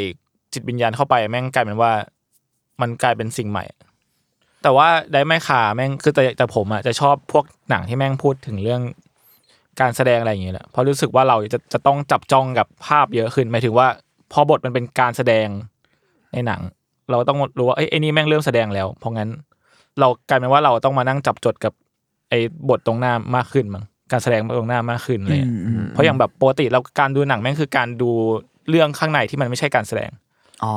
จิตวิญญาณเข้าไป แม่งกลายเป็นว่า มันกลายเป็นสิ่งใหม่ แต่ว่าได้ไม่ขาแม่งคือแต่แต่ผมอะจะชอบพวกหนังที่แม่งพูดถึงเรื่อง การแสดงอะไรอย่างเงี้ยแหละเพราะรู้สึกว่าเราจะจะต้องจับจ้องกับภาพเยอะขึ้นหมายถึงว่า พอบทมันเป็นการแสดงในหนัง เราต้องรู้ว่าเอ้ยไอ้นี่แม่งเริ่มแสดงแล้ว เพราะงั้น เรากลายเป็นว่าเราต้องมานั่งจับจดกับ ไอ้บทตรงหน้ามากขึ้นมั้งการแสดงตรงหน้ามากขึ้นเลยอืมอืมเพราะอย่างแบบปกติเราการดูหนังแม่งคือการดูเรื่องข้างในที่มันไม่ใช่การแสดงอ๋อ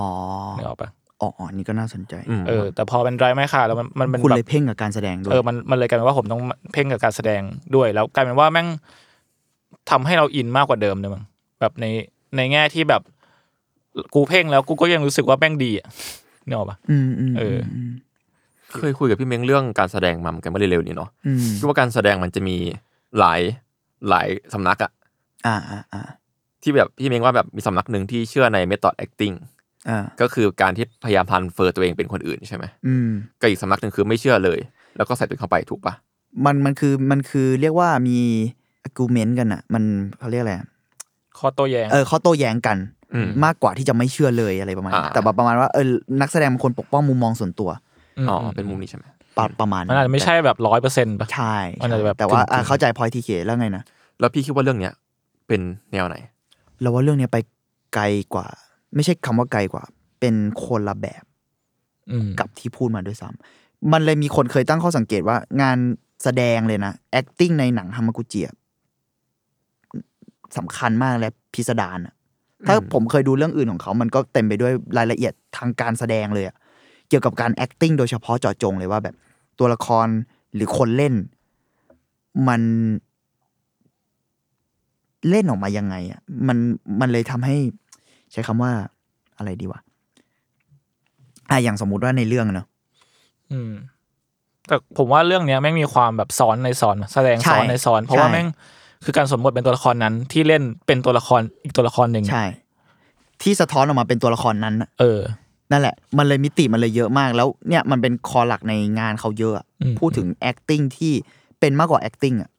นึกออกปะ อ๋ออ๋อนี่ก็น่าสนใจอืมเออ แต่พอเป็นไดรไม่ค่ะแล้วมันมันเป็นคุณแบเลยบเพ่งกับการแสดงด้วยเออมันมันเลยกลายเป็นว่าผมต้องเพ่งกับการแสดงด้วย แล้วกลายเป็นว่าแม่งทำให้เราอินมากกว่าเดิมเลยมั้งแบบในในแง่ที่แบบ กูเพ่งแล้วกูก็ยังรู้สึกว่าแม่งดีอะนึกออกปะอืมอืมเออมเคยคุยกับพี่เม้งเรื่องการแสดงมาเหมือนกันเมื่อเร็วๆนี้เนาะอืมคิดว่าการแสดงมันจะมีหลายหลายสำนักอะอ่าอ่าอ่าที่แบบพี่เม้งว่าแบบมีสำนักหนึ่งที่เชื่อใน method acting อ่า ก็คือการที่พยายามพันเฟอร์ตัวเองเป็นคนอื่นใช่ไหมอืมก็อีกสำนักหนึ่งคือไม่เชื่อเลย แล้วก็ใส่ตัวเองเข้าไปถูกปะมันมันคือมันคือเรียกว่ามี argument กันอะมันเขาเรียกอะไรอะข้อโต้แย้งเออเขาโต้แย้งกันอืมมากกว่าที่จะไม่เชื่อเลยอะไรประมาณนั้นอ่าแต่แบบประมาณว่าเออนักแสดงบางคนปกป้องมุมมองส่วนตัวอ๋อเป็นมุมนี้ใช่ไหมประประมาณมันอาจจะไม่ใช่แบบร้อยเปอร์เซ็นต์ปะใช่มันอาจจะแบบแต่ว่าอะกึ่งๆเข้าใจพอยทีเคแล้วไงนะแล้วพี่คิดว่าเรื่องเนี้ยเป็นแนวไหนเราว่าเรื่องเนี้ยไปไกลกว่า ไม่ใช่คำว่าไกลกว่า เป็นคนละแบบอืมกับที่พูดมาด้วยซ้ำมันเลยมีคนเคยตั้งข้อสังเกตว่างานแสดงเลยนะ acting ในหนังฮามากุจิอะสำคัญมากและพิสดารอะถ้าผมเคยดูเรื่องอื่นของเขา มันก็เต็มไปด้วยรายละเอียดทางการแสดงเลยอะเกี่ยวกับการ acting โดยเฉพาะเจาะจงเลยว่าแบบตัวละครหรือคนเล่น มันเล่นออกมายังไงอะมันมันเลยทำให้ ใช้คำว่าอะไรดีวะอะอย่างสมมุติว่าในเรื่องเนอะอืม แต่ผมว่าเรื่องเนี้ยแม่งมีความแบบซ้อนในซ้อนแสดงใช่ซ้อนในซ้อน เพราะว่าใช่แม่งคือการสมบทเป็นตัวละครนั้น ที่เล่นเป็นตัวละครอีกตัวละครหนึ่งใช่ ที่สะท้อนออกมาเป็นตัวละครนั้นน่ะเออ นั่นแหละ มันเลยมิติมันเลยเยอะมาก แล้วเนี่ยมันเป็นคอหลักในงานเขาเยอะอะอืมพูดถึง acting ที่เป็นมากกว่า acting อะ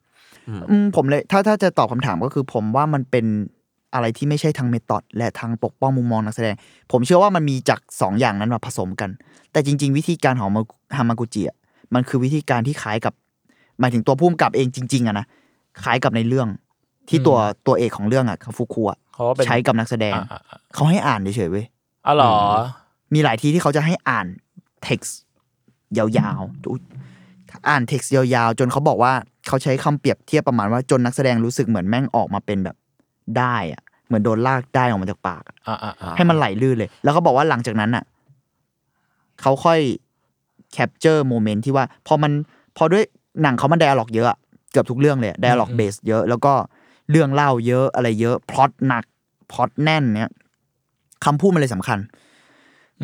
อืมผมเลย ถ้าถ้าจะตอบคำถามก็คือผมว่ามันเป็น อะไรที่ไม่ใช่ทางเมธอดและทางปกป้องมุมมองนักแสดง ผมเชื่อว่ามันมีจากสองอย่างนั้นมาผสมกัน แต่จริง ๆ วิธีการของฮามากุจิอะมันคือวิธีการที่คล้ายกับหมายถึงตัวผู้กำกับเองจริง ๆอะนะคล้ายกับในเรื่องที่ตัวตัวเอกของเรื่องอะคาฟุคุอะเขาก็เป็นใช้กับนักแสดงอ่าอ่าอ่าเขาให้อ่านเฉยๆเว้ยอ๋อเหรอ มีหลายที่ที่เขาจะให้อ่าน text ยาวๆอุ๊ยอ่าน text ยาวๆ จนเขาบอกว่าเขาใช้คำเปรียบเทียบประมาณว่าจนนักแสดงรู้สึกเหมือนแม่งออกมาเป็นแบบ ได้อะเหมือนโดนลากได้ออกมาจากปากอะอ่าอ่าอ่าให้มันไหลลื่นเลย แล้วเขาบอกว่าหลังจากนั้นอะเขาค่อย capture moment ที่ว่าพอมันพอด้วยหนังเขามันไดอะล็อกเยอะอะเกือบทุกเรื่องเลยไดอะล็อกเบสเยอะ แล้วก็เรื่องเล่าเยอะอะไรเยอะพล็อตหนักพล็อตแน่นเนี้ยคำพูดมันเลยสำคัญ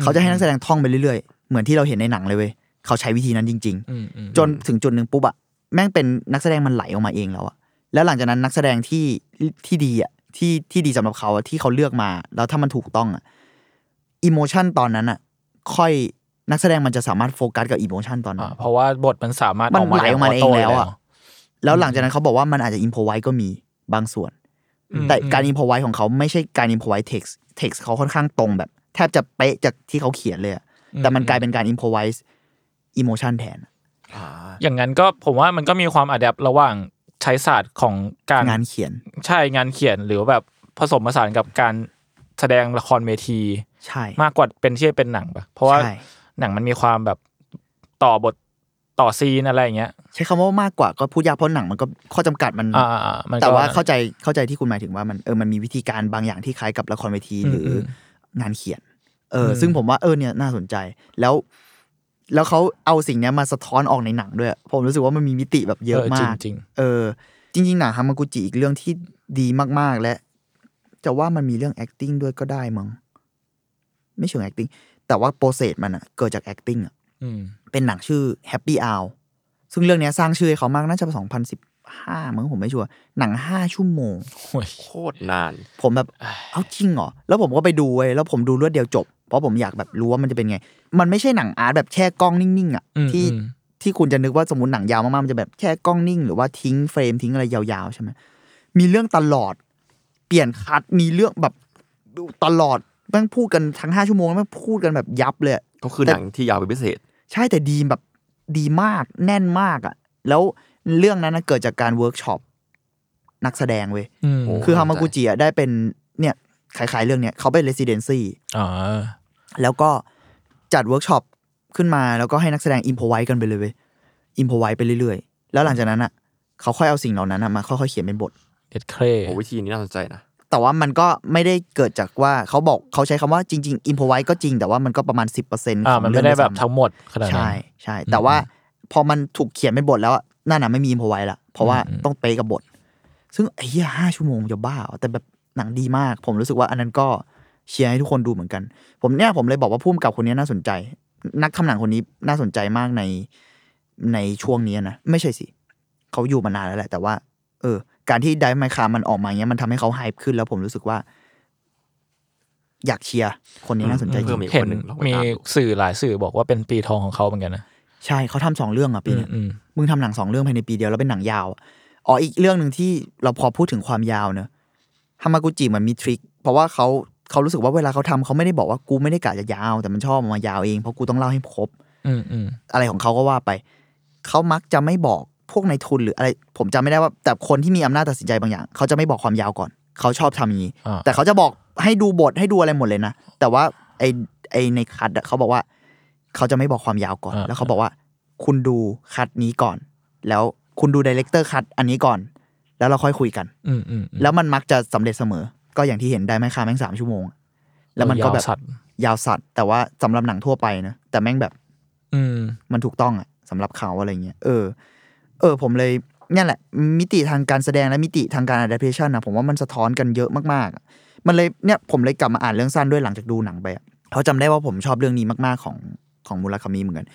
เขาจะให้นักแสดงท่องไปเรื่อยๆ เหมือนที่เราเห็นในหนังเลยเว้ยเขาใช้วิธีนั้นจริง อืมอืมๆ จนถึงจุดหนึ่งปุ๊บอะแม่งเป็นนักแสดงมันไหลออกมาเองแล้วอะแล้วหลังจากนั้นนักแสดงที่ที่ดีอะ ที่ที่ดีสำหรับเขาอะที่เขาเลือกมา แล้วถ้ามันถูกต้องอะ emotion ตอนนั้นอะค่อยนักแสดงมันจะสามารถโฟกัสกับ emotion ตอนนั้นเพราะว่าบทมันสามารถมันออกมาไหลออกมาเอง auto แล้วอะได้แล้วหลังจากนั้นเขาบอกว่ามันอาจจะ improvise ก็มีบางส่วนอืมแต่อืมการ improvise ของเขาไม่ใช่การ improvise text text เขาค่อนข้างตรงแบบ แทบจะเป๊ะจากที่เขาเขียนเลยอะแต่มันกลายเป็นการ improvise emotion แทนอย่างนั้นก็ผมว่ามันก็มีความ adapt ระหว่าง ใช้ศาสตร์ของการงานเขียน ใช่งานเขียนหรือว่าแบบผสมผสานกับการแสดงละครเวที ใช่ มากกว่าเป็นที่เป็นหนังปะเพราะว่าใช่ หนังมันมีความแบบต่อบทต่อซีนอะไรอย่างเงี้ยใช้คำว่ามากกว่าก็พูดยากเพราะหนังมันก็ข้อจำกัดมัน อ่าอ่าอ่ามันก็ แต่ว่าเข้าใจเข้าใจที่คุณหมายถึงว่ามันเออมันมีวิธีการบางอย่างที่คล้ายกับละครเวทีอืมหรืออมงานเขียน เอออม ซึ่งผมว่าเออเนี่ยน่าสนใจ แล้ว แล้วเขาเอาสิ่งเนี้ยมาสะท้อนออกในหนังด้วย ผมรู้สึกว่ามันมีมิติแบบเยอะมากจริงเออจริงๆหนังฮามากุจิอีกเรื่องที่ดีมากๆและ จะว่ามันมีเรื่อง acting ด้วยก็ได้มั้งไม่เชิง acting แต่ว่า process มันอะเกิดจาก acting อะๆอืมเป็นหนังชื่อ Happy Hour ซึ่งเรื่องเนี้ยสร้างชื่อให้เขามากน่าจะสองพันสิบ ห้ามั้งผมไม่ชัวร์หนังห้าชั่วโมงโอ้ยโคตรนาน ผมแบบเอาจริงเหรอแล้วผมก็ไปดูเว้ยแล้วผมดูรวดเดียวจบ เพราะผมอยากแบบรู้ว่ามันจะเป็นไง มันไม่ใช่หนังอาร์ตแบบแช่กล้องนิ่งๆอะอืมที่อืมที่คุณจะนึกว่าสมมติหนังยาวมากๆมันจะแบบแค่กล้องนิ่ง หรือว่าทิ้ง frame ทิ้งอะไรยาวๆใช่ไหมมีเรื่องตลอด เปลี่ยน cut มีเรื่องแบบตลอดแม่งพูดกันทั้งห้าชั่วโมงแม่งพูดกันแบบยับเลยอะก็คือหนังที่ยาวเป็นพิเศษ ใช่แต่ดีแบบดีมากแน่นมากอะ แล้ว เรื่องนั้นนะเกิดจากการเวิร์กช็อปนักแสดงเว้ยอืมโอ้คือฮามากุจิอะได้เป็นเนี่ยคล้ายๆเรื่องเนี้ยเขาไป residency อ๋อแล้วก็จัดเวิร์กช็อปขึ้นมาแล้วก็ให้นักแสดง improvise กันไปเลยเว้ย improvise ไปเรื่อยๆ แล้วหลังจากนั้นอะเขาค่อยเอาสิ่งเหล่านั้นอะมาค่อยๆเขียนเป็นบทเด็ดเครโอ้วิธีนี้น่าสนใจนะแต่ว่ามันก็ไม่ได้เกิดจากว่าเขาบอกเขาใช้คำว่าจริงๆ improvise ก็จริงแต่ว่ามันก็ประมาณ 10%ของอ่ามันไม่ได้เรื่องแบบทั้งหมดด้วยซ้ำขนาดนั้นใช่ใช่แต่ว่าพอมันถูกเขียนเป็นบทแล้วอะ นั่นน่ะไม่มี improvise ละเพราะว่าอืมต้องเป๊ะกับบท ซึ่งไอ้เหี้ยห้าชั่วโมงจะบ้าเหรอแต่แบบหนังดีมาก ผมรู้สึกว่าอันนั้นก็เชียร์ให้ทุกคนดูเหมือนกัน ผมเนี่ยผมเลยบอกว่าผู้กำกับคนนี้น่าสนใจ นักทำหนังคนนี้น่าสนใจมากในในช่วงนี้นะไม่ใช่สิเขาอยู่มานานแล้วแหละ แต่ว่า เออ การที่ไดไมคามันออกมาเงี้ยมันทำให้เขาไฮป์ขึ้นแล้วผมรู้สึกว่า อยากเชียร์คนนี้น่าสนใจจเพิ่ริมงอีกเห็นคนหนึ่งลองไปมีตามดูสื่อหลายสื่อบอกว่าเป็นปีทองของเขาเหมือนกันนะ ใช่เขาทำสองเรื่องอะปีอืมเนี้ยอืมมึงทำหนังสองเรื่องภายในปีเดียวแล้วเป็นหนังยาวอะอ๋ออีกเรื่องหนึ่งที่เราพอพูดถึงความยาวเนอะฮามากุจิมันมีทริคเพราะว่าเขาเขารู้สึกว่าเวลาเขาทำเขาไม่ได้บอกว่ากูไม่ได้กะจะยาว แต่มันชอบมันมายาวเองเพราะกูต้องเล่าให้ครบอืมอืมอะไรของเขาก็ว่าไปเขามักจะไม่บอกพวกนายทุนหรืออะไร ผมจำไม่ได้ว่าแต่คนที่มีอำนาจตัดสินใจบางอย่าง เขาจะไม่บอกความยาวก่อน เขาชอบทำอย่างนี้อ่าแต่เขาจะบอกให้ดูบทให้ดูอะไรหมดเลยนะ แต่ว่าไอไอใน cut อะเขาบอกว่า เขาจะไม่บอกความยาวก่อนอ่าแล้วเขาบอกว่า คุณดู cut นี้ก่อน แล้วคุณดู director cut อันนี้ก่อน แล้วเราค่อยคุยกัน อืมอืมอืมแล้วมันมักจะสำเร็จเสมอ ก็อย่างที่เห็นได้ไหมคะแม่งสามชั่วโมง แล้วมันก็แบบยาวสัตว์ยาวสัตว์แต่ว่าสำหรับหนังทั่วไปนะแต่แม่งแบบ อืมมันถูกต้องอะสำหรับเขาอะไรเงี้ยเออ เออ ผมเลยเนี่ยแหละ มิติทางการแสดงและมิติทางการ adaptation นะผมว่ามันสะท้อนกันเยอะมากๆอะมันเลยเนี่ยผมเลยกลับมาอ่านเรื่องสั้นด้วยหลังจากดูหนังไปอะเพราะจำได้ว่าผมชอบเรื่องนี้มากๆของ ของมูราคามิเหมือนกัน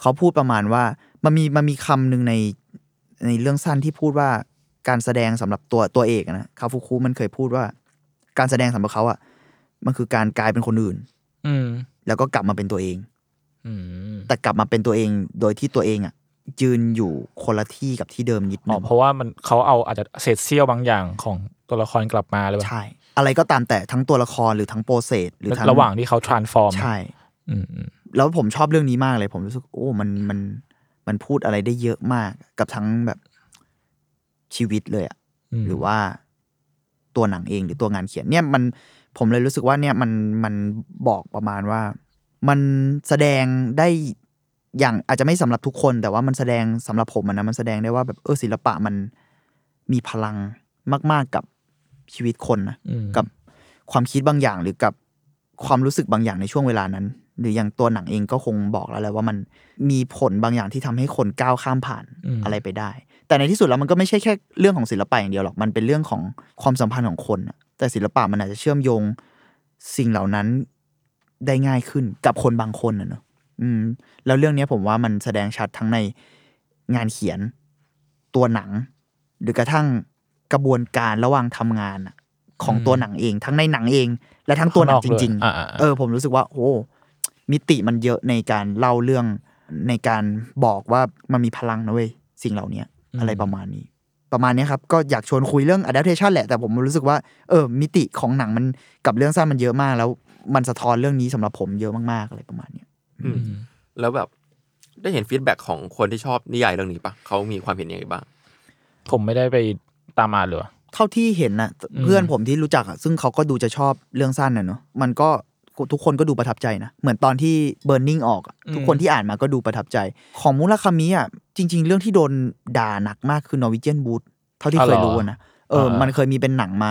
เขาพูดประมาณว่ามันมีมันมีคำหนึ่งในในเรื่องสั้นที่พูดว่าการแสดงสำหรับตัวตัวเอกอะนะคาฟุคุมันเคยพูดว่า การแสดงสำหรับเขาอะมันคือการกลายเป็นคนอื่น อืมแล้วก็กลับมาเป็นตัวเองอืมแต่กลับมาเป็นตัวเองโดยที่ตัวเองอะยืนอยู่คนละที่กับที่เดิมนิดอ๋นึองเพราะว่ามันเขาเอาอาจจะเศษเสี้ยวบางอย่างของตัวละครกลับมาเลยใช่ อะไรก็ตามแต่ทั้งตัวละครหรือทั้งโปรเซสหรือทั้งระหว่างที่เขา transform ใช่ อืมอืม แล้วผมชอบเรื่องนี้มากเลย ผมรู้สึก โอ้ มันมันมันพูดอะไรได้เยอะมากกับทั้งแบบชีวิตเลยอะมหรือว่าตัวหนังเองหรือตัวงานเขียนเนี่ยมันผมเลยรู้สึกว่าเนี่ยมันมันบอกประมาณว่า มันแสดงได้อย่างอาจจะไม่สำหรับทุกคน แต่ว่ามันแสดงสำหรับผมอะนะมันแสดงได้ว่าแบบเออศิลปะมันมีพลังมาก ๆกับชีวิตคนนะอืมกับความคิดบางอย่างหรือกับความรู้สึกบางอย่างในช่วงเวลานั้น หรืออย่างตัวหนังเองก็คงบอกแล้วแหละว่ามันมีผลบางอย่างที่ทำให้คนก้าวข้ามผ่านอืมอะไรไปได้ แต่ในที่สุดแล้วมันก็ไม่ใช่แค่เรื่องของศิลปะอย่างเดียวหรอกมันเป็นเรื่องของความสัมพันธ์ของคนอะแต่ศิลปะมันอาจจะเชื่อมโยงสิ่งเหล่านั้นได้ง่ายขึ้นกับคนบางคนนะเนอะอืม แล้วเรื่องเนี้ยผมว่ามันแสดงชัดทั้งในงานเขียน ตัวหนัง หรือกระทั่งกระบวนการระหว่างทำงานอะของตัวหนังเอง ทั้งในหนังเอง และทั้งตัวหนังจริงข้างนอกเลยอ่าๆๆเออ ผมรู้สึกว่า โอ้ มิติมันเยอะในการเล่าเรื่องในการบอกว่ามันมีพลังนะเว้ยสิ่งเหล่านี้อะไรประมาณนี้ ประมาณเนี้ยครับ ก็อยากชวนคุยเรื่อง adaptation แหละแต่ผมรู้สึกว่าเออมิติของหนังมันกับเรื่องสั้นมันเยอะมาก แล้วมันสะท้อนเรื่องนี้สำหรับผมเยอะมากๆอะไรประมาณเนี้ยอืมแล้วแบบได้เห็น feedback ของคนที่ชอบนิยายเรื่องนี้ปะเขามีความเห็นยังไงบ้าง ผมไม่ได้ไปตามอ่านเลยเท่าที่เห็นนะอืมเพื่อนผมที่รู้จักอะซึ่งเขาก็ดูจะชอบเรื่องสั้นน่ะเนอะมันก็ ทุกคนก็ดูประทับใจนะ เหมือนตอนที่ Burning ออกอะทุกคนที่อ่านมาก็ดูประทับใจ ของมุราคามิอะจริง ๆ เรื่องที่โดนด่าหนักมากคือ Norwegian Wood เท่าที่เคยรู้อะนะเออ มันเคยมีเป็นหนังมา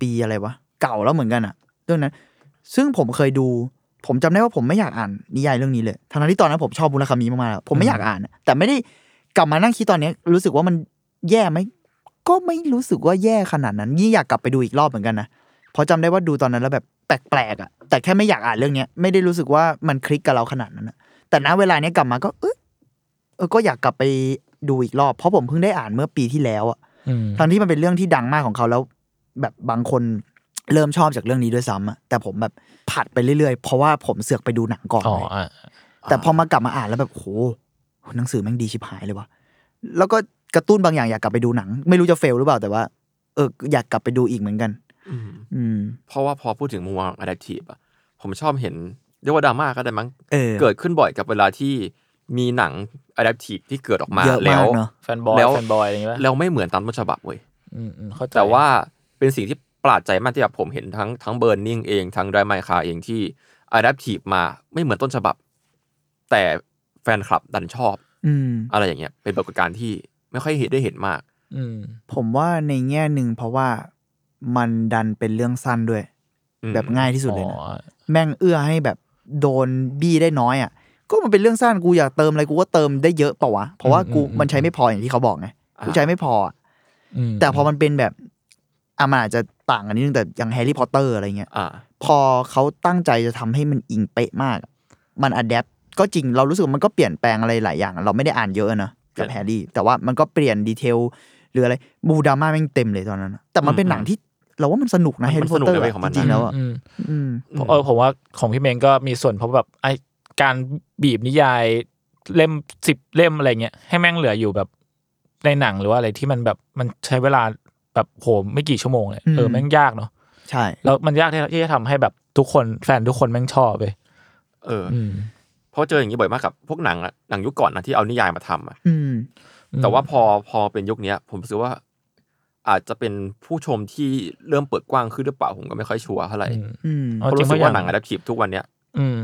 ปีอะไรวะเก่าแล้วเหมือนกันอะเรื่องนั้น ซึ่งผมเคยดู ผมจำได้ว่าผมไม่อยากอ่านนิยายเรื่องนี้เลยทั้งๆที่ตอนนั้นผมชอบมุราคามิมากๆแล้วผมไม่อยากอ่านอะแต่ไม่ได้กลับมานั่งคิดตอนเนี้ยรู้สึกว่ามันแย่ไหมก็ไม่รู้สึกว่าแย่ขนาดนั้น ยิ่งอยากกลับไปดูอีกรอบเหมือนกันนะเพราะจำได้ว่าดูตอนนั้นแล้วแบบแปลกๆอะ แต่แค่ไม่อยากอ่านเรื่องเนี้ยไม่ได้รู้สึกว่ามันคลิกกับเราขนาดนั้นนะแต่ณเวลาเนี้ยกลับมาก็เออเออก็อยากกลับไปดูอีกรอบ เพราะผมเพิ่งได้อ่านเมื่อปีที่แล้วอะอืมทั้งที่มันเป็นเรื่องที่ดังมากของเขาแล้ว แบบบางคนเริ่มชอบจากเรื่องนี้ด้วยซ้ำอะแต่ผมแบบผัดไปเรื่อยๆ เพราะว่าผมเสือกไปดูหนังก่อนอ๋อเลยอะแต่พอมากลับมาอ่านแล้วแบบโหหนังสือแม่งดีชิบหายเลยวะแล้วก็กระตุ้นบางอย่างอยากกลับไปดูหนัง ไม่รู้จะเฟลหรือเปล่าแต่ว่าเอออยากกลับไปดูอีกเหมือนกัน อืมอืมเพราะว่าพอพูดถึงมุมมอง adaptive อะผมชอบเห็นเรียกว่าดราม่าก็ได้มั้งเออ เกิดขึ้นบ่อยกับเวลาที่มีหนัง adaptive ที่เกิดออกมาเยอะแล้มาวกเนอะ แฟนบอยแล้วแฟนบอยอะไรอย่างเงี้ยแล้วไม่เหมือนตามต้นฉบับเว้ย อืมอืมเข้าใจแต่ว่าเป็นสิ่งที่ประหลาดใจมากที่แบบผมเห็นทั้งทั้งเบิร์นนิ่งเองทั้งไดรไมคาเองที่ adaptive มาไม่เหมือนต้นฉบับ แต่แฟนคลับดันชอบอืม อะไรอย่างเงี้ยเป็นปรากฏการณ์ที่ไม่ค่อยเห็นได้เห็นมาก อืม ผมว่าในแง่หนึ่งเพราะว่า มันดันเป็นเรื่องสั้นด้วยอืมแบบง่ายที่สุดเลยอ๋นะอแม่งเอื้อให้แบบโดนบี้ได้น้อยอะ ก็มันเป็นเรื่องสั้นกูอยากเติมอะไรกูก็เติมได้เยอะเปล่าวะเพราะว่ากูมันใช้ไม่พออย่างที่เขาบอกไงกูใช้ไม่พออะมแต่พอมันเป็นแบบอะมันอาจจะต่างกันนิดนึงแต่อย่างแฮร์รี่พอตเตอร์อะไรเงี้ยอ่าพอเขาตั้งใจจะทำให้มันอิงเป๊ะมากอะมัน adapt ก็จริงเรารู้สึกว่ามันก็เปลี่ยนแปลงอะไรหลายอย่าง เราไม่ได้อ่านเยอะนะกับเปลี่ยนแฮร์รี่แต่ว่ามันก็เปลี่ยน detail หรืออะไรบูดราม่าแม่งเต็มเลยตอนนั้นอะแต่มันเป็นหนังที่ เราว่ามันสนุกนะแฮร์รี่พอตเตอร์มันสนุร์กในเวของมันนะจริงๆแล้วอะอืมอืมเออผมว่าของพี่เมงก็มีส่วนเพราะแบบไอการบีบนิยายเล่มสิบเล่มอะไรเงี้ยให้แม่งเหลืออยู่แบบในหนังหรือว่าอะไรที่มันแบบมันใช้เวลาแบบโหไม่กี่ชั่วโมงเลยเออแม่งยากเนาะใช่ แล้วมันยากที่ที่จะทำให้แบบทุกคนแฟนทุกคนแม่งชอบไปเอออืมเพราะเจออย่างนี้บ่อยมากกับพวกหนังอะหนังยุคก่อนนะที่เอานิยายมาทำอะอืมแต่ว่าพอพอเป็นยุคเนี้ย ผมรู้สึกว่า อาจจะเป็นผู้ชมที่เริ่มเปิดกว้างขึ้นหรือเปล่าผมก็ไม่ค่อยชัวร์เท่าไหร่อืมอืมเอาเพราะจริงรู้สึกว่าเพราะอย่างหนังอะดัพทีฟทุกวันเนี้ยอืม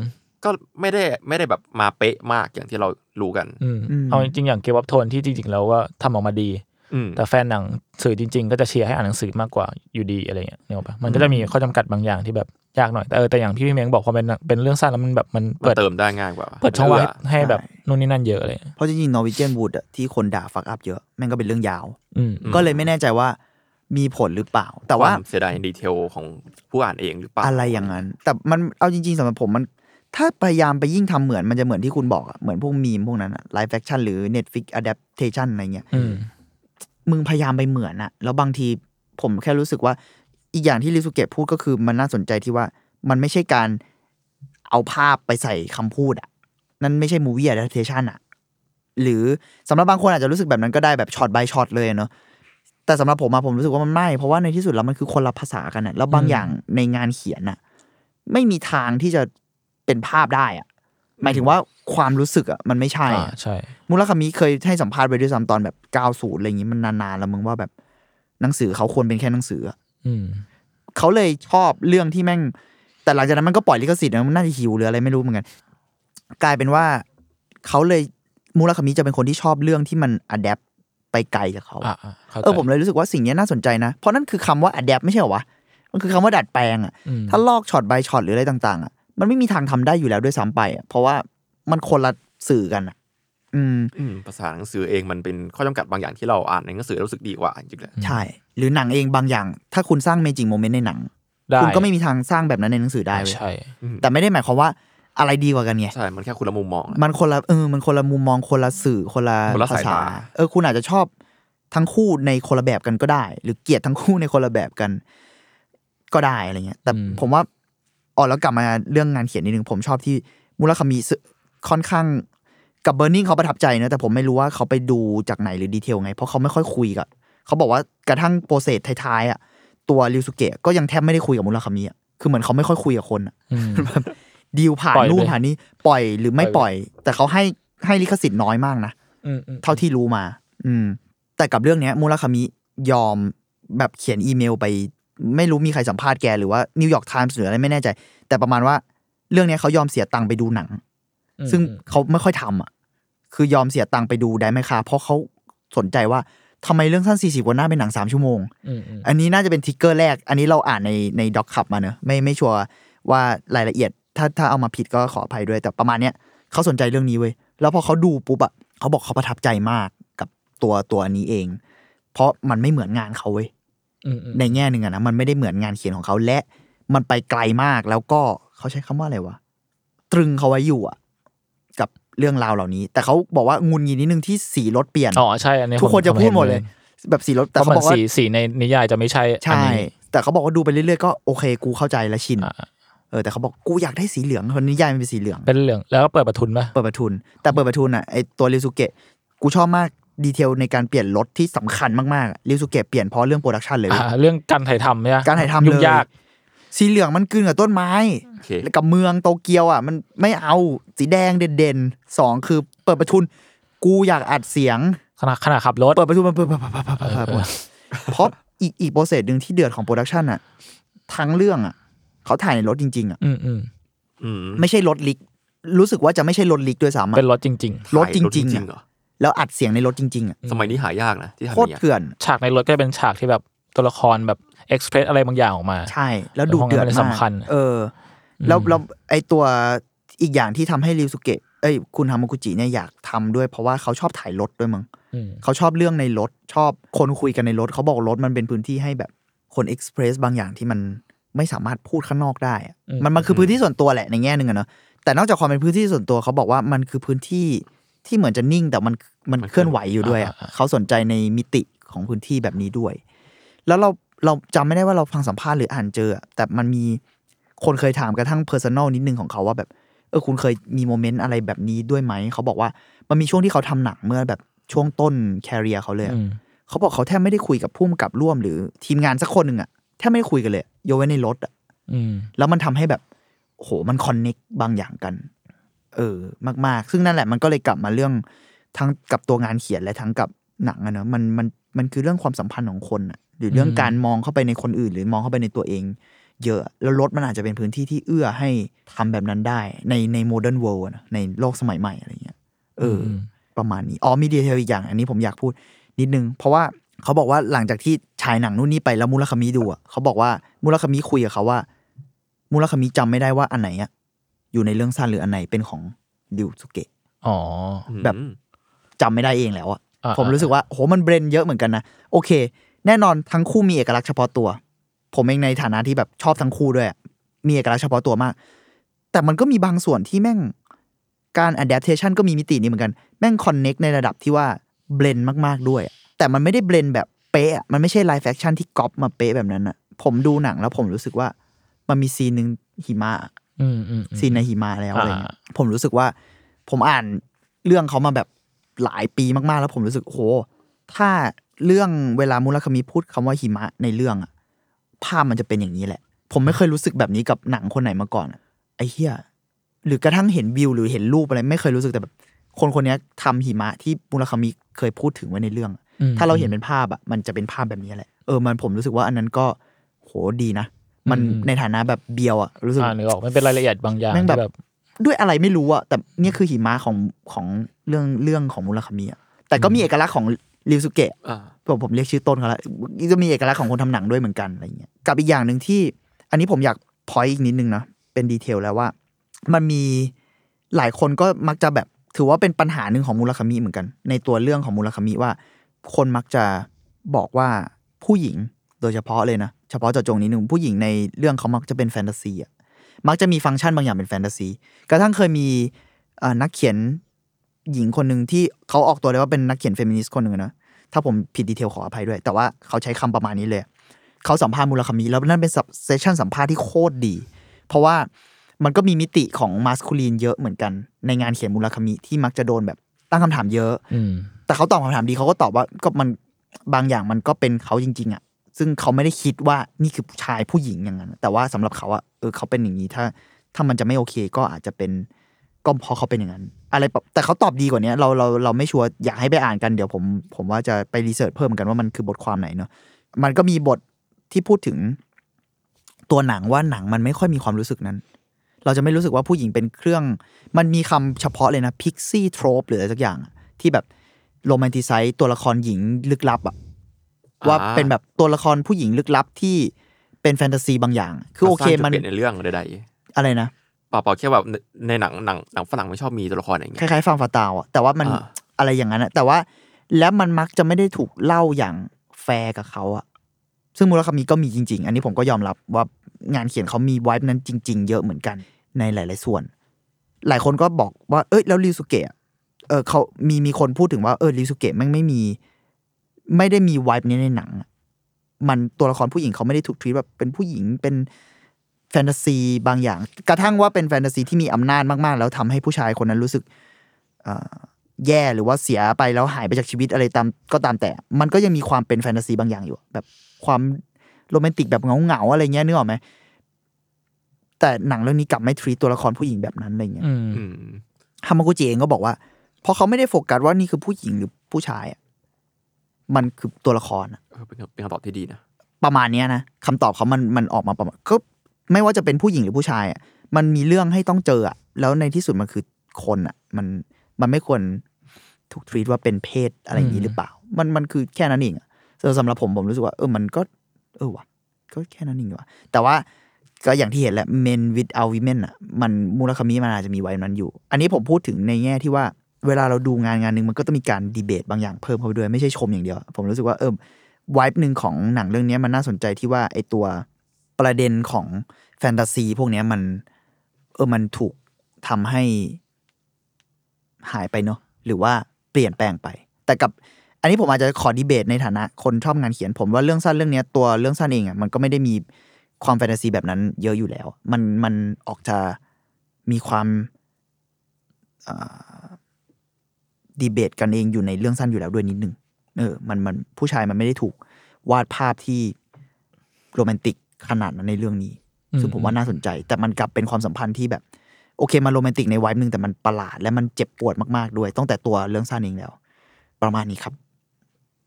ก็ไม่ได้ไม่ได้แบบมาเป๊ะมากอย่างที่เรารู้กันอืมอืมเอาจริงๆอย่างเกมวับโทนที่จริงๆแล้วว่าทำออกมาดีอืมแต่แฟนหนังสื่อจริง ๆ ก็จะเชียร์ให้อ่านหนังสือมากกว่าอยู่ดีอะไรเงี้ยเนี่ยปะมันก็จะมีข้อจำกัดบางอย่างที่แบบ ยากหน่อยแต่เออแต่อย่างที่พี่เม้งบอกพอเป็นเป็นเรื่องสั้นแล้วมันแบบมันมันเปิดเติมได้ง่ายกว่า เปิดช่องว่างให้เอื้อให้แบบนู่นนี่นั่นเยอะเลย เพราะจริงๆ Norwegian Wood อะที่คนด่าฟักอัพเยอะแม่งก็เป็นเรื่องยาว อืมก็เลยไม่แน่ใจว่ามีผลหรือเปล่า แต่ว่าควมเสียดายดีเทลของผู้อ่านเองหรือเปล่าอะไรอย่างนั้น แต่มันเอาจริงๆสำหรับผมมันถ้าพยายามไปยิ่งทำเหมือนมันจะเหมือนที่คุณบอกอะเหมือนพวกมีมพวกนั้นอะ live action หรือ Netflix adaptation อะไรเงี้ยอืมมึงพยายามไปเหมือนอะแล้วบางทีผมแค่รู้สึกว่า อีกอย่างที่ริวสุเกะพูดก็คือมันน่าสนใจที่ว่ามันไม่ใช่การเอาภาพไปใส่คำพูดอะนั่นไม่ใช่ movie adaptation อะหรือสำหรับบางคนอาจจะรู้สึกแบบนั้นก็ได้แบบช็อต by ช็อตเลยเนาะแต่สำหรับผมอะผมรู้สึกว่ามันไม่ เพราะว่าในที่สุดแล้วมันคือคนละภาษากันอะแล้วบางอืมอย่างในงานเขียนอะไม่มีทางที่จะเป็นภาพได้อะหมายถึงว่าความรู้สึกอะมันไม่ใช่อ่าอะใช่มูลคามิเคยให้สัมภาษณ์ไปด้วยซ้ำตอนแบบ 90 อะไรอย่างงี้มันนานๆแล้วมึงว่าแบบหนังสือเขาควรเป็นแค่หนังสืออะอืม เขาเลยชอบเรื่องที่แม่ง แต่หลังจากนั้นมันก็ปล่อยลิขสิทธิ์นะมันน่าจะหิวหรืออะไรไม่รู้เหมือนกัน กลายเป็นว่าเขาเลยมุราคามิจะเป็นคนที่ชอบเรื่องที่มัน adapt ไปไกลจากเขาอ่าอ่าเข้าใจเออผมเลยรู้สึกว่าสิ่งเนี้ยน่าสนใจนะ เพราะนั่นคือคำว่า adapt ไม่ใช่เหรอวะมันคือคำว่าดัดแปลงอะอืมถ้าลอกช็อต by ช็อตหรืออะไรต่าง ๆอะมันไม่มีทางทำได้อยู่แล้วด้วยซ้ำไปอะเพราะว่ามันคนละสื่อกันอะ อืมอืมภาษาหนังสือเองมันเป็นข้อจำกัดบางอย่างที่เราอ่านในหนังสือแล้วรู้สึกดีกว่าจริงๆแหละใช่ หรือหนังเองบางอย่าง ถ้าคุณสร้าง magic moment ในหนังได้คุณก็ไม่มีทางสร้างแบบนั้นในหนังสือได้เว้ยใช่ แต่ไม่ได้หมายความว่าอะไรดีกว่ากันไงใช่ มันแค่คนละมุมมองอะมันคนละเออ มันคนละมุมมองคนละสื่อคนละคนละภาษาสายตาเออ คุณอาจจะชอบทั้งคู่ในคนละแบบกันก็ได้ หรือเกลียดทั้งคู่ในคนละแบบกัน ก็ได้อะไรเงี้ย แต่อืมผมว่าอ๋อแล้วกลับมาเรื่องงานเขียนนิดนึงผมชอบที่มุราคามิซึค่อนข้าง กับ Burning เขาประทับใจนะแต่ผมไม่รู้ว่าเขาไปดูจากไหนหรือ detail ไง เพราะเขาไม่ค่อยคุยกับเขาบอกว่ากระทั่ง process ท้ายๆอะตัวริวสุเกะก็ยังแทบไม่ได้คุยกับมุราคามิอะคือเหมือนเขาไม่ค่อยคุยกับคนอะอืมดีลผ่านปล่อยนู่นไปผ่านนี่ปล่อยหรือไม่ปปล่ล่ออยยแต่เขาให้ให้ลิขสิทธิ์น้อยมากนะอืมอืมเท่าที่รู้มา อืม แต่กับเรื่องเนี้ยมุราคามิยอมแบบเขียนอีเมลไป ไม่รู้มีใครสัมภาษณ์แกหรือว่า New York Times หรืออะไรไม่แน่ใจ แต่ประมาณว่าเรื่องเนี้ยเขายอมเสียตังค์ไปดูหนังอืม ซึ่งเขาไม่ค่อยทำอะ คือยอมเสียตังค์ไปดูได้ไหมคะ เพราะเขาสนใจว่าทำไมเรื่องสั้น40วันหน้าเป็นหนัง3ชั่วโมงอืมอืมอันนี้น่าจะเป็นทริกเกอร์แรก อันนี้เราอ่านในในด็อกขับมาเนอะไม่ไม่ชัวร์ว่ารายละเอียด ถ้าถ้าเอามาผิดก็ขออภัยด้วย แต่ประมาณเนี้ยเขาสนใจเรื่องนี้เว้ย แล้วพอเขาดูปุ๊บอะเขาบอกเขาประทับใจมากกับตัวตัวนี้เอง เพราะมันไม่เหมือนงานเขาเว้ยอืมอืมในแง่หนึ่งอะนะมันไม่ได้เหมือนงานเขียนของเขาและมันไปไกลมากแล้วก็เขาใช้คำว่าอะไรวะตรึงเขาไว้อยู่อะกับ เรื่องราวเหล่านี้ แต่เขาบอกว่าหงุดหงิดนิดนึงที่สีรถเปลี่ยนอ๋อใช่อันนี้ทุกคนผมจะพูดหมดผมเลย แบบสีรถแต่แต่เขาเขาบบออกกว่าสีสีในนิยายจะไม่ใช่อันนี้ใช่แต่เขาบอกว่าดูไปเรื่อยๆก็โอเคกูเข้าใจและชินอ่าเออแต่เขาบอกกูอยากได้สีเหลืองในนิยายมันเป็นสีเหลืองเป็นเหลืองแล้วก็เปิดประทุนป่ะเปิดประทุน แต่เปิดประทุนอะไอตัวริวสุเกะกูชอบมาก detail ในการเปลี่ยนรถที่สำคัญมากๆริวสุเกะเปลี่ยนเพราะเรื่อง production เลยเว้ยอ่าเรื่องการถ่ายทำเนี่ยการถ่ายทำยุ่งเลยยาก สีเหลืองมันกลืนกับต้นไม้โอเคแล้ว กับเมืองโตเกียวอะ มันไม่เอาสีแดงเด่นๆสองคือเปิดประทุน กูอยากอัดเสียงขณะขณะขับรถเปิดประทุนมันเปิดเพราะอีกอีก process หนึ่งที่เดือดของ production อะทั้งเรื่องอะเขาถ่ายในรถจริง ๆ อะอืมอืมอืมไม่ใช่รถ rig รู้สึกว่าจะไม่ใช่รถ rig ด้วยซ้ำอะเป็นรถจริงรถจริงถ่ายๆเหอะรอแล้วอัดเสียงในรถจริง ๆอะสมัยนี้หายากนะที่ทำเนี่ยโคตรเถื่อนๆฉากในรถก็เป็นฉากที่แบบตัวละครแบบเอ็กซ์เพรสอะไรบางอย่างออกมา ใช่ แล้วดูเดือดเพราะงั้นมันมากสำคัญ เออ แล้วแล้วไอตัวอีกอย่างที่ทำให้ริวสุเกะเอ้ยคุณฮามากุจิเนี่ยอยากทำด้วย เพราะว่าเขาชอบถ่ายรถด้วยมั้งอืมเขาชอบเรื่องในรถชอบคนคุยกันในรถเขาบอกรถมันเป็นพื้นที่ให้แบบคนเอ็กซ์เพรสบางอย่างที่มันไม่สามารถพูดข้างนอกได้อะมันมันคือพื้นที่ส่วนตัวแหละในแง่หนึ่งอะเนาะแต่นอกจากความเป็นพื้นที่ส่วนตัวเขาบอกว่ามันคือพื้นที่ที่เหมือนจะนิ่งแต่มันมันเคลื่อนไหวอยู่ด้วยอะเขาสนใจในมิติของพื้นที่แบบนี้ด้วย แล้วเราเราจำไม่ได้ว่าเราฟังสัมภาษณ์หรืออ่านเจออะแต่มันมี คนเคยถามกระทั่ง personal นิดนึงของเขาว่าแบบเออคุณเคยมี moment อะไรแบบนี้ด้วยไหม เขาบอกว่ามันมีช่วงที่เขาทำหนังเมื่อแบบช่วงต้น career เขาเลยอะอืมเขาบอกเขาแทบไม่ได้คุยกับผู้กำกับร่วมหรือทีมงานสักคนหนึ่งอะแทบไม่ได้คุยกันเลยยกเว้นในรถอะอืมแล้วมันทำให้แบบโอ้โหมัน connect บางอย่างกัน เออ มาก ๆ ซึ่งนั่นแหละมันก็เลยกลับมาเรื่องทั้งกับตัวงานเขียนและทั้งกับหนังอะเนอะมันมันมันคือเรื่องความสัมพันธ์ของคนอะหรือเรื่องการมองเข้าไปในคนอื่น หรือมองเข้าไปในตัวเอง เยอะ แล้วรถมันอาจจะเป็นพื้นที่ที่เอื้อให้ทำแบบนั้นได้ ในใน modern world ในโลกสมัยใหม่อะไรเงี้ยเอออมประมาณนี้ อ๋อมี detail อีกอย่าง อันนี้ผมอยากพูดนิดนึง เพราะว่าเขาบอกว่าหลังจากที่ฉายหนังนู่นนี่ไปแล้วมูราคามิดูอะเขาบอกว่ามูราคามิคุยกับเขาว่า มูราคามิจำไม่ได้ว่าอันไหนอะอยู่ในเรื่องสั้นหรืออันไหนเป็นของริวสุเกะอ๋อแบบอืมจำไม่ได้เองแล้วอะอ่าผมรู้สึกว่าโหมัน blend เยอะเหมือนกันนะโอเค แน่นอนทั้งคู่มีเอกลักษณ์เฉพาะตัว ผมเองในฐานะที่แบบชอบทั้งคู่ด้วยอะมีเอกลักษณ์เฉพาะตัวมาก แต่มันก็มีบางส่วนที่แม่งการ adaptation ก็มีมิตินี้เหมือนกัน แม่ง connect ในระดับที่ว่า blend มาก ๆ ด้วยอะแต่มันไม่ได้ blend แบบเป๊ะอะมันไม่ใช่ live action ที่ก๊อปมาเป๊ะแบบนั้นอะผมดูหนังแล้วผมรู้สึกว่า มันมีซีนหนึ่งหิมะอืมอืมอืมซีนในหิมะแล้วอะไรเงี้ยอ่าผมรู้สึกว่า ผมอ่านเรื่องเขามาแบบหลายปีมาก ๆ แล้วผมรู้สึกโหถ้าเรื่องเวลามุราคามิพูดคำว่าหิมะในเรื่องอะ ภาพมันจะเป็นอย่างนี้แหละ ผมไม่เคยรู้สึกแบบนี้กับหนังคนไหนมาก่อนอะไอ้เหี้ยหรือกระทั่งเห็นวิวหรือเห็นรูปอะไร ไม่เคยรู้สึกแต่แบบ คนคนเนี้ยทำหิมะที่มุราคามิเคยพูดถึงไว้ในเรื่องอืมถ้าเราเห็นเป็นภาพอะมันจะเป็นภาพแบบนี้แหละเออมันผมรู้สึกว่าอันนั้นก็โหดีนะมันอืมในฐานะแบบเบียวอะรู้สึกอ่านึกออกมันเป็นรายละเอียดบางอย่างแม่งแบบที่แบบด้วยอะไรไม่รู้อะแต่เนี่ยคือหิมะของของเรื่องเรื่องของมุราคามิอะแต่ก็มีเอกลักษณ์ของริวสุเกะอ่า ผมผมเรียกชื่อต้นเขาแล้วจะมีเอกลักษณ์ของคนทำหนังด้วยเหมือนกันอะไรเงี้ยกับอีกอย่างหนึ่งที่ อันนี้ผมอยากพอยอีกนิดนึงนะเป็นดีเทลแล้วว่า มันมีหลายคนก็มักจะแบบถือว่าเป็นปัญหาหนึ่งของมูราคามิเหมือนกัน ในตัวเรื่องของมูราคามิว่า คนมักจะบอกว่าผู้หญิงโดยเฉพาะเลยนะ เฉพาะเจาะจงนิดนึงผู้หญิงในเรื่องเขามักจะเป็นแฟนตาซีอะมักจะมีฟังก์ชันบางอย่างเป็นแฟนตาซีกระทั่งเคยมีนักเขียนหญิงคนหนึ่งที่เขาออกตัวเลยว่าเป็นนักเขียนเฟมินิสต์คนหนึ่งอะนะ ถ้าผมผิด detail ขออภัยด้วย แต่ว่าเขาใช้คำประมาณนี้เลย เขาสัมภาษณ์มูราคามิแล้วนั่นเป็น session สัมภาษณ์ที่โคตรดี เพราะว่ามันก็มีมิติของมาสคูลีนเยอะเหมือนกัน ในงานเขียนมูราคามิที่มักจะโดนแบบตั้งคำถามเยอะอืมแต่เขาตอบคำถามดีเขาก็ตอบว่าก็มันบางอย่างมันก็เป็นเขาจริง ๆอะซึ่งเขาไม่ได้คิดว่านี่คือชายผู้หญิงอย่างนั้น แต่ว่าสำหรับเขาอะเออเขาเป็นอย่างนี้ถ้า ถ้ามันจะไม่โอเคก็อาจจะเป็น ก็เพราะเขาเป็นอย่างนั้น อะไรแบบแต่เขาตอบดีกว่านี้เราเราเราไม่ชัวร์อยากให้ไปอ่านกันเดี๋ยวผม ผมว่าจะไปรีเสิร์ชเพิ่มกันว่ามันคือบทความไหนเนาะมันก็มีบทที่พูดถึงตัวหนังว่าหนังมันไม่ค่อยมีความรู้สึกนั้น เราจะไม่รู้สึกว่าผู้หญิงเป็นเครื่อง มันมีคำเฉพาะเลยนะพิกซี่โทรปหรืออะไรสักอย่างอะที่แบบโรแมนติไซต์ตัวละครหญิงลึกลับอะว่าเป็นแบบตัวละครผู้หญิงลึกลับที่เป็นแฟนตาซีบางอย่าง คือโอเคสร้างจุดมันเปลี่ยนในเรื่องใดอะไรนะ ๆเปล่าๆแค่แบบในในหนังหนังหนังฝรั่งไม่ชอบมีตัวละครอย่างคเงี้ยล้ายๆฟังฟาตาวอะแต่ว่ามันอ่าอะไรอย่างนั้นอะแต่ว่าแล้วมันมักจะไม่ได้ถูกเล่าอย่างแฟร์กับเขาอะซึ่งมูราคามิก็มีจริง ๆ อันนี้ผมก็ยอมรับว่างานเขียนเขามีไวท์นั้นจริง ๆ เยอะเหมือนกันในหลาย ๆ ส่วน หลายคนก็บอกว่า เอ้ยแล้วริวสุเกะเออเขามีมีคนพูดถึงว่าเออริวสุเกะแม่งไม่มี ไม่ได้มีไวท์นี้ในหนังอะมันตัวละครผู้หญิงเขาไม่ได้ถูกทวีตแบบเป็นผู้หญิงเป็น แฟนตาซีบางอย่าง กระทั่งว่าเป็นแฟนตาซีที่มีอำนาจมากๆ แล้วทำให้ผู้ชายคนนั้นรู้สึกเอ่อแย่หรือว่าเสียไปแล้วหายไปจากชีวิตอะไรตามก็ตามแต่ มันก็ยังมีความเป็นแฟนตาซีบางอย่างอยู่ แบบความโรแมนติกแบบเหงาๆอะไรเงี้ยนึกออกไหมแต่หนังเรื่องนี้กลับไม่ทรีตตัวละครผู้หญิงแบบนั้นอะไรเงี้ยอืมอืมฮามากุจิเองก็บอกว่าเพราะเขาไม่ได้โฟกัสว่านี่คือผู้หญิงหรือผู้ชายอะมันคือตัวละครอะเออเป็นเป็นคำตอบที่ดีนะประมาณเนี้ยนะคำตอบเขามันมันออกมาประมาณก็ ไม่ว่าจะเป็นผู้หญิงหรือผู้ชายอะมันมีเรื่องให้ต้องเจออะแล้วในที่สุดมันคือคนอะมันมันไม่ควรถูกทรีตว่าเป็นเพศอะไรอย่างนี้หรือเปล่า มันมันคือแค่นั้นเองส่วนสำหรับผมผมรู้สึกว่าเออมันก็ เออวะก็แค่นั้นเองวะแต่ว่าก็อย่างที่เห็นแหละ men without women อะมันมูลคามิมันอาจจะมีไว้นั้นอยู่ อันนี้ผมพูดถึงในแง่ที่ว่าเวลาเราดูงานงานหนึ่งมันก็ต้องมีการดีเบตบางอย่างเพิ่มเข้าไปด้วยไม่ใช่ชมอย่างเดียว ผมรู้สึกว่าเออวายหนึ่งของหนังเรื่องนี้มันน่าสนใจที่ว่าไอตัว ประเด็นของแฟนตาซีพวกนี้มัน เออมันถูกทำให้หายไปเนาะหรือว่าเปลี่ยนแปลงไป แต่กับอันนี้ผมอาจจะขอดีเบตในฐานะ คนชอบงานเขียนผมว่าเรื่องสั้นเรื่องนี้ตัวเรื่องสั้นเองอะมันก็ไม่ได้มีความแฟนตาซีแบบนั้นเยอะอยู่แล้ว มันมันออกจะมีความดีเบตกันเองอยู่ในเรื่องสั้นอยู่แล้วด้วยนิดนึงเออมันมันผู้ชายมันไม่ได้ถูกวาดภาพที่โรแมนติก ขนาดนั้นในเรื่องนี้ ซึ่งผมว่าน่าสนใจ แต่มันกลับเป็นความสัมพันธ์ที่แบบ โอเคมันโรแมนติกในไวบ์หนึ่งแต่มันประหลาด และมันเจ็บปวดมากๆด้วยตั้งแต่ตัวเรื่องสั้นเองแล้ว ประมาณนี้ครับ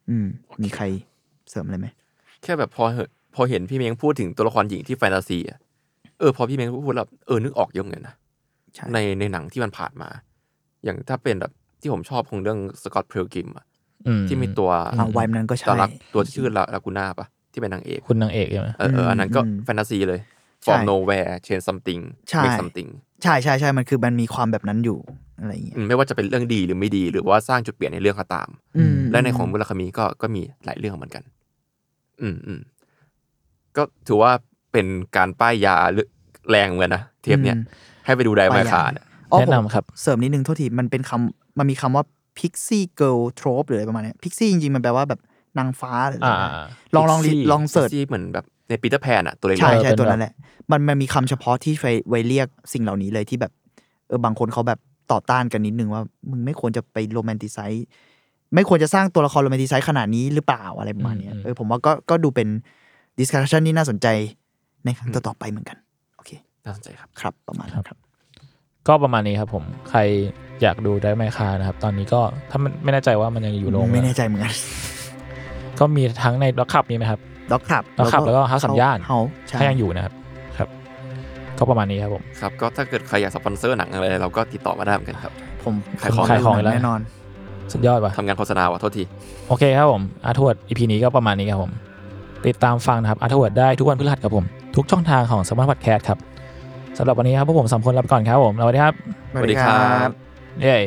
อืม มีใครเสริมอะไรไหมแค่แบบพอเหอะพอเห็นพี่เม้งพูดถึงตัวละครหญิงที่แฟนตาซีอะเออพอพี่เม้งพูดแล้วเออนึกออกเยอะเหมือนกันนะใช่ในในหนังที่มันผ่านมา อย่างถ้าเป็นแบบที่ผมชอบคงเรื่องสกอตเพลกิมอะอืที่มีตัวอ่าวัยนั้นก็ตัวใช่รักตัวที่ชื่อลาลากูน่าปะ ที่เป็นนางเอกคุณนางเอกใช่ไหมเออเอออันนั้นก็อืมแฟนตาซีเลยใช่ from nowhere change something ใช่ make something ใช่ใช่ใช่มันคือมันมีความแบบนั้นอยู่อะไรอย่างเงี้ยอืมไม่ว่าจะเป็นเรื่องดีหรือไม่ดี หรือว่าสร้างจุดเปลี่ยนในเรื่องก็ตามอืมและในของมุราคามิก็ก็มีหลายเรื่องเหมือนกัน อืมอืมก็ถือว่าเป็นการป้ายยาแรงเหมือนกันนะเทปเนี้ยอืมให้ไปดูไดป้าไมยยาคาเนี่ยอ๋อแนะผมนำครับ เสริมนิดนึงโทษทีมันเป็นคำมันมีคำว่า pixie girl trope หรืออะไรประมาณเนี้ pixie จริงๆ มันแปลว่าแบบ นางฟ้าหรืออะไรอ่านะลองลอง Pixie ลอง search ที่เหมือนแบบในปีเตอร์แพนอะตัวเล็กๆใช่เออใช่เป็นตัวแบบนั้นแหละมันมันมีคำเฉพาะที่ไว้ไว้เรียกสิ่งเหล่านี้เลยที่แบบเออบางคนเขาแบบต่อต้านกันนิดนึงว่ามึงไม่ควรจะไป romanticize ไม่ควรจะสร้างตัวละคร romanticize ขนาดนี้หรือเปล่าอะไรประมาณเนี้ยอืมเออผมว่าก็ก็ดูเป็น discussion ที่น่าสนใจในครั้งต่อๆไปเหมือนกันโอเคน่าสนใจครับครับประมาณนั้นครับ ก็ประมาณนี้ครับผมใครอยากดูได้ไมคานะครับ ตอนนี้ก็ถ้ามันไม่แน่ใจว่ามันยังอยู่โรงไม่แน่ใจเหมือนกัน ก็มีทั้งในล็อกขับนี้ไหมครับด็อกขับ Dog Club แล้วก็ House สัญญาณเฮาใช่ถ้ายังอยู่นะครับครับก็ประมาณนี้ครับผมครับก็ถ้าเกิดใครอยากสปอนเซอร์หนังอะไรเราก็ติดต่อมาได้เหมือนกันครับ ผมขายของผมขายของอีกแล้วแน่นอน สุดยอดว่ะทำงานโฆษณาว่ะโทษที โอเคครับผมอาร์ทวดอีพีนี้ก็ประมาณนี้ครับผม ติดตามฟังนะครับอาร์ทวดได้ทุกวันพฤหัสครับผม ทุกช่องทางของสมาร์ทพอดแคสต์ครับสำหรับวันนี้ครับพวกผมสามคนลาไปก่อนครับผมสวัสดีครับสวัสดีครับเย้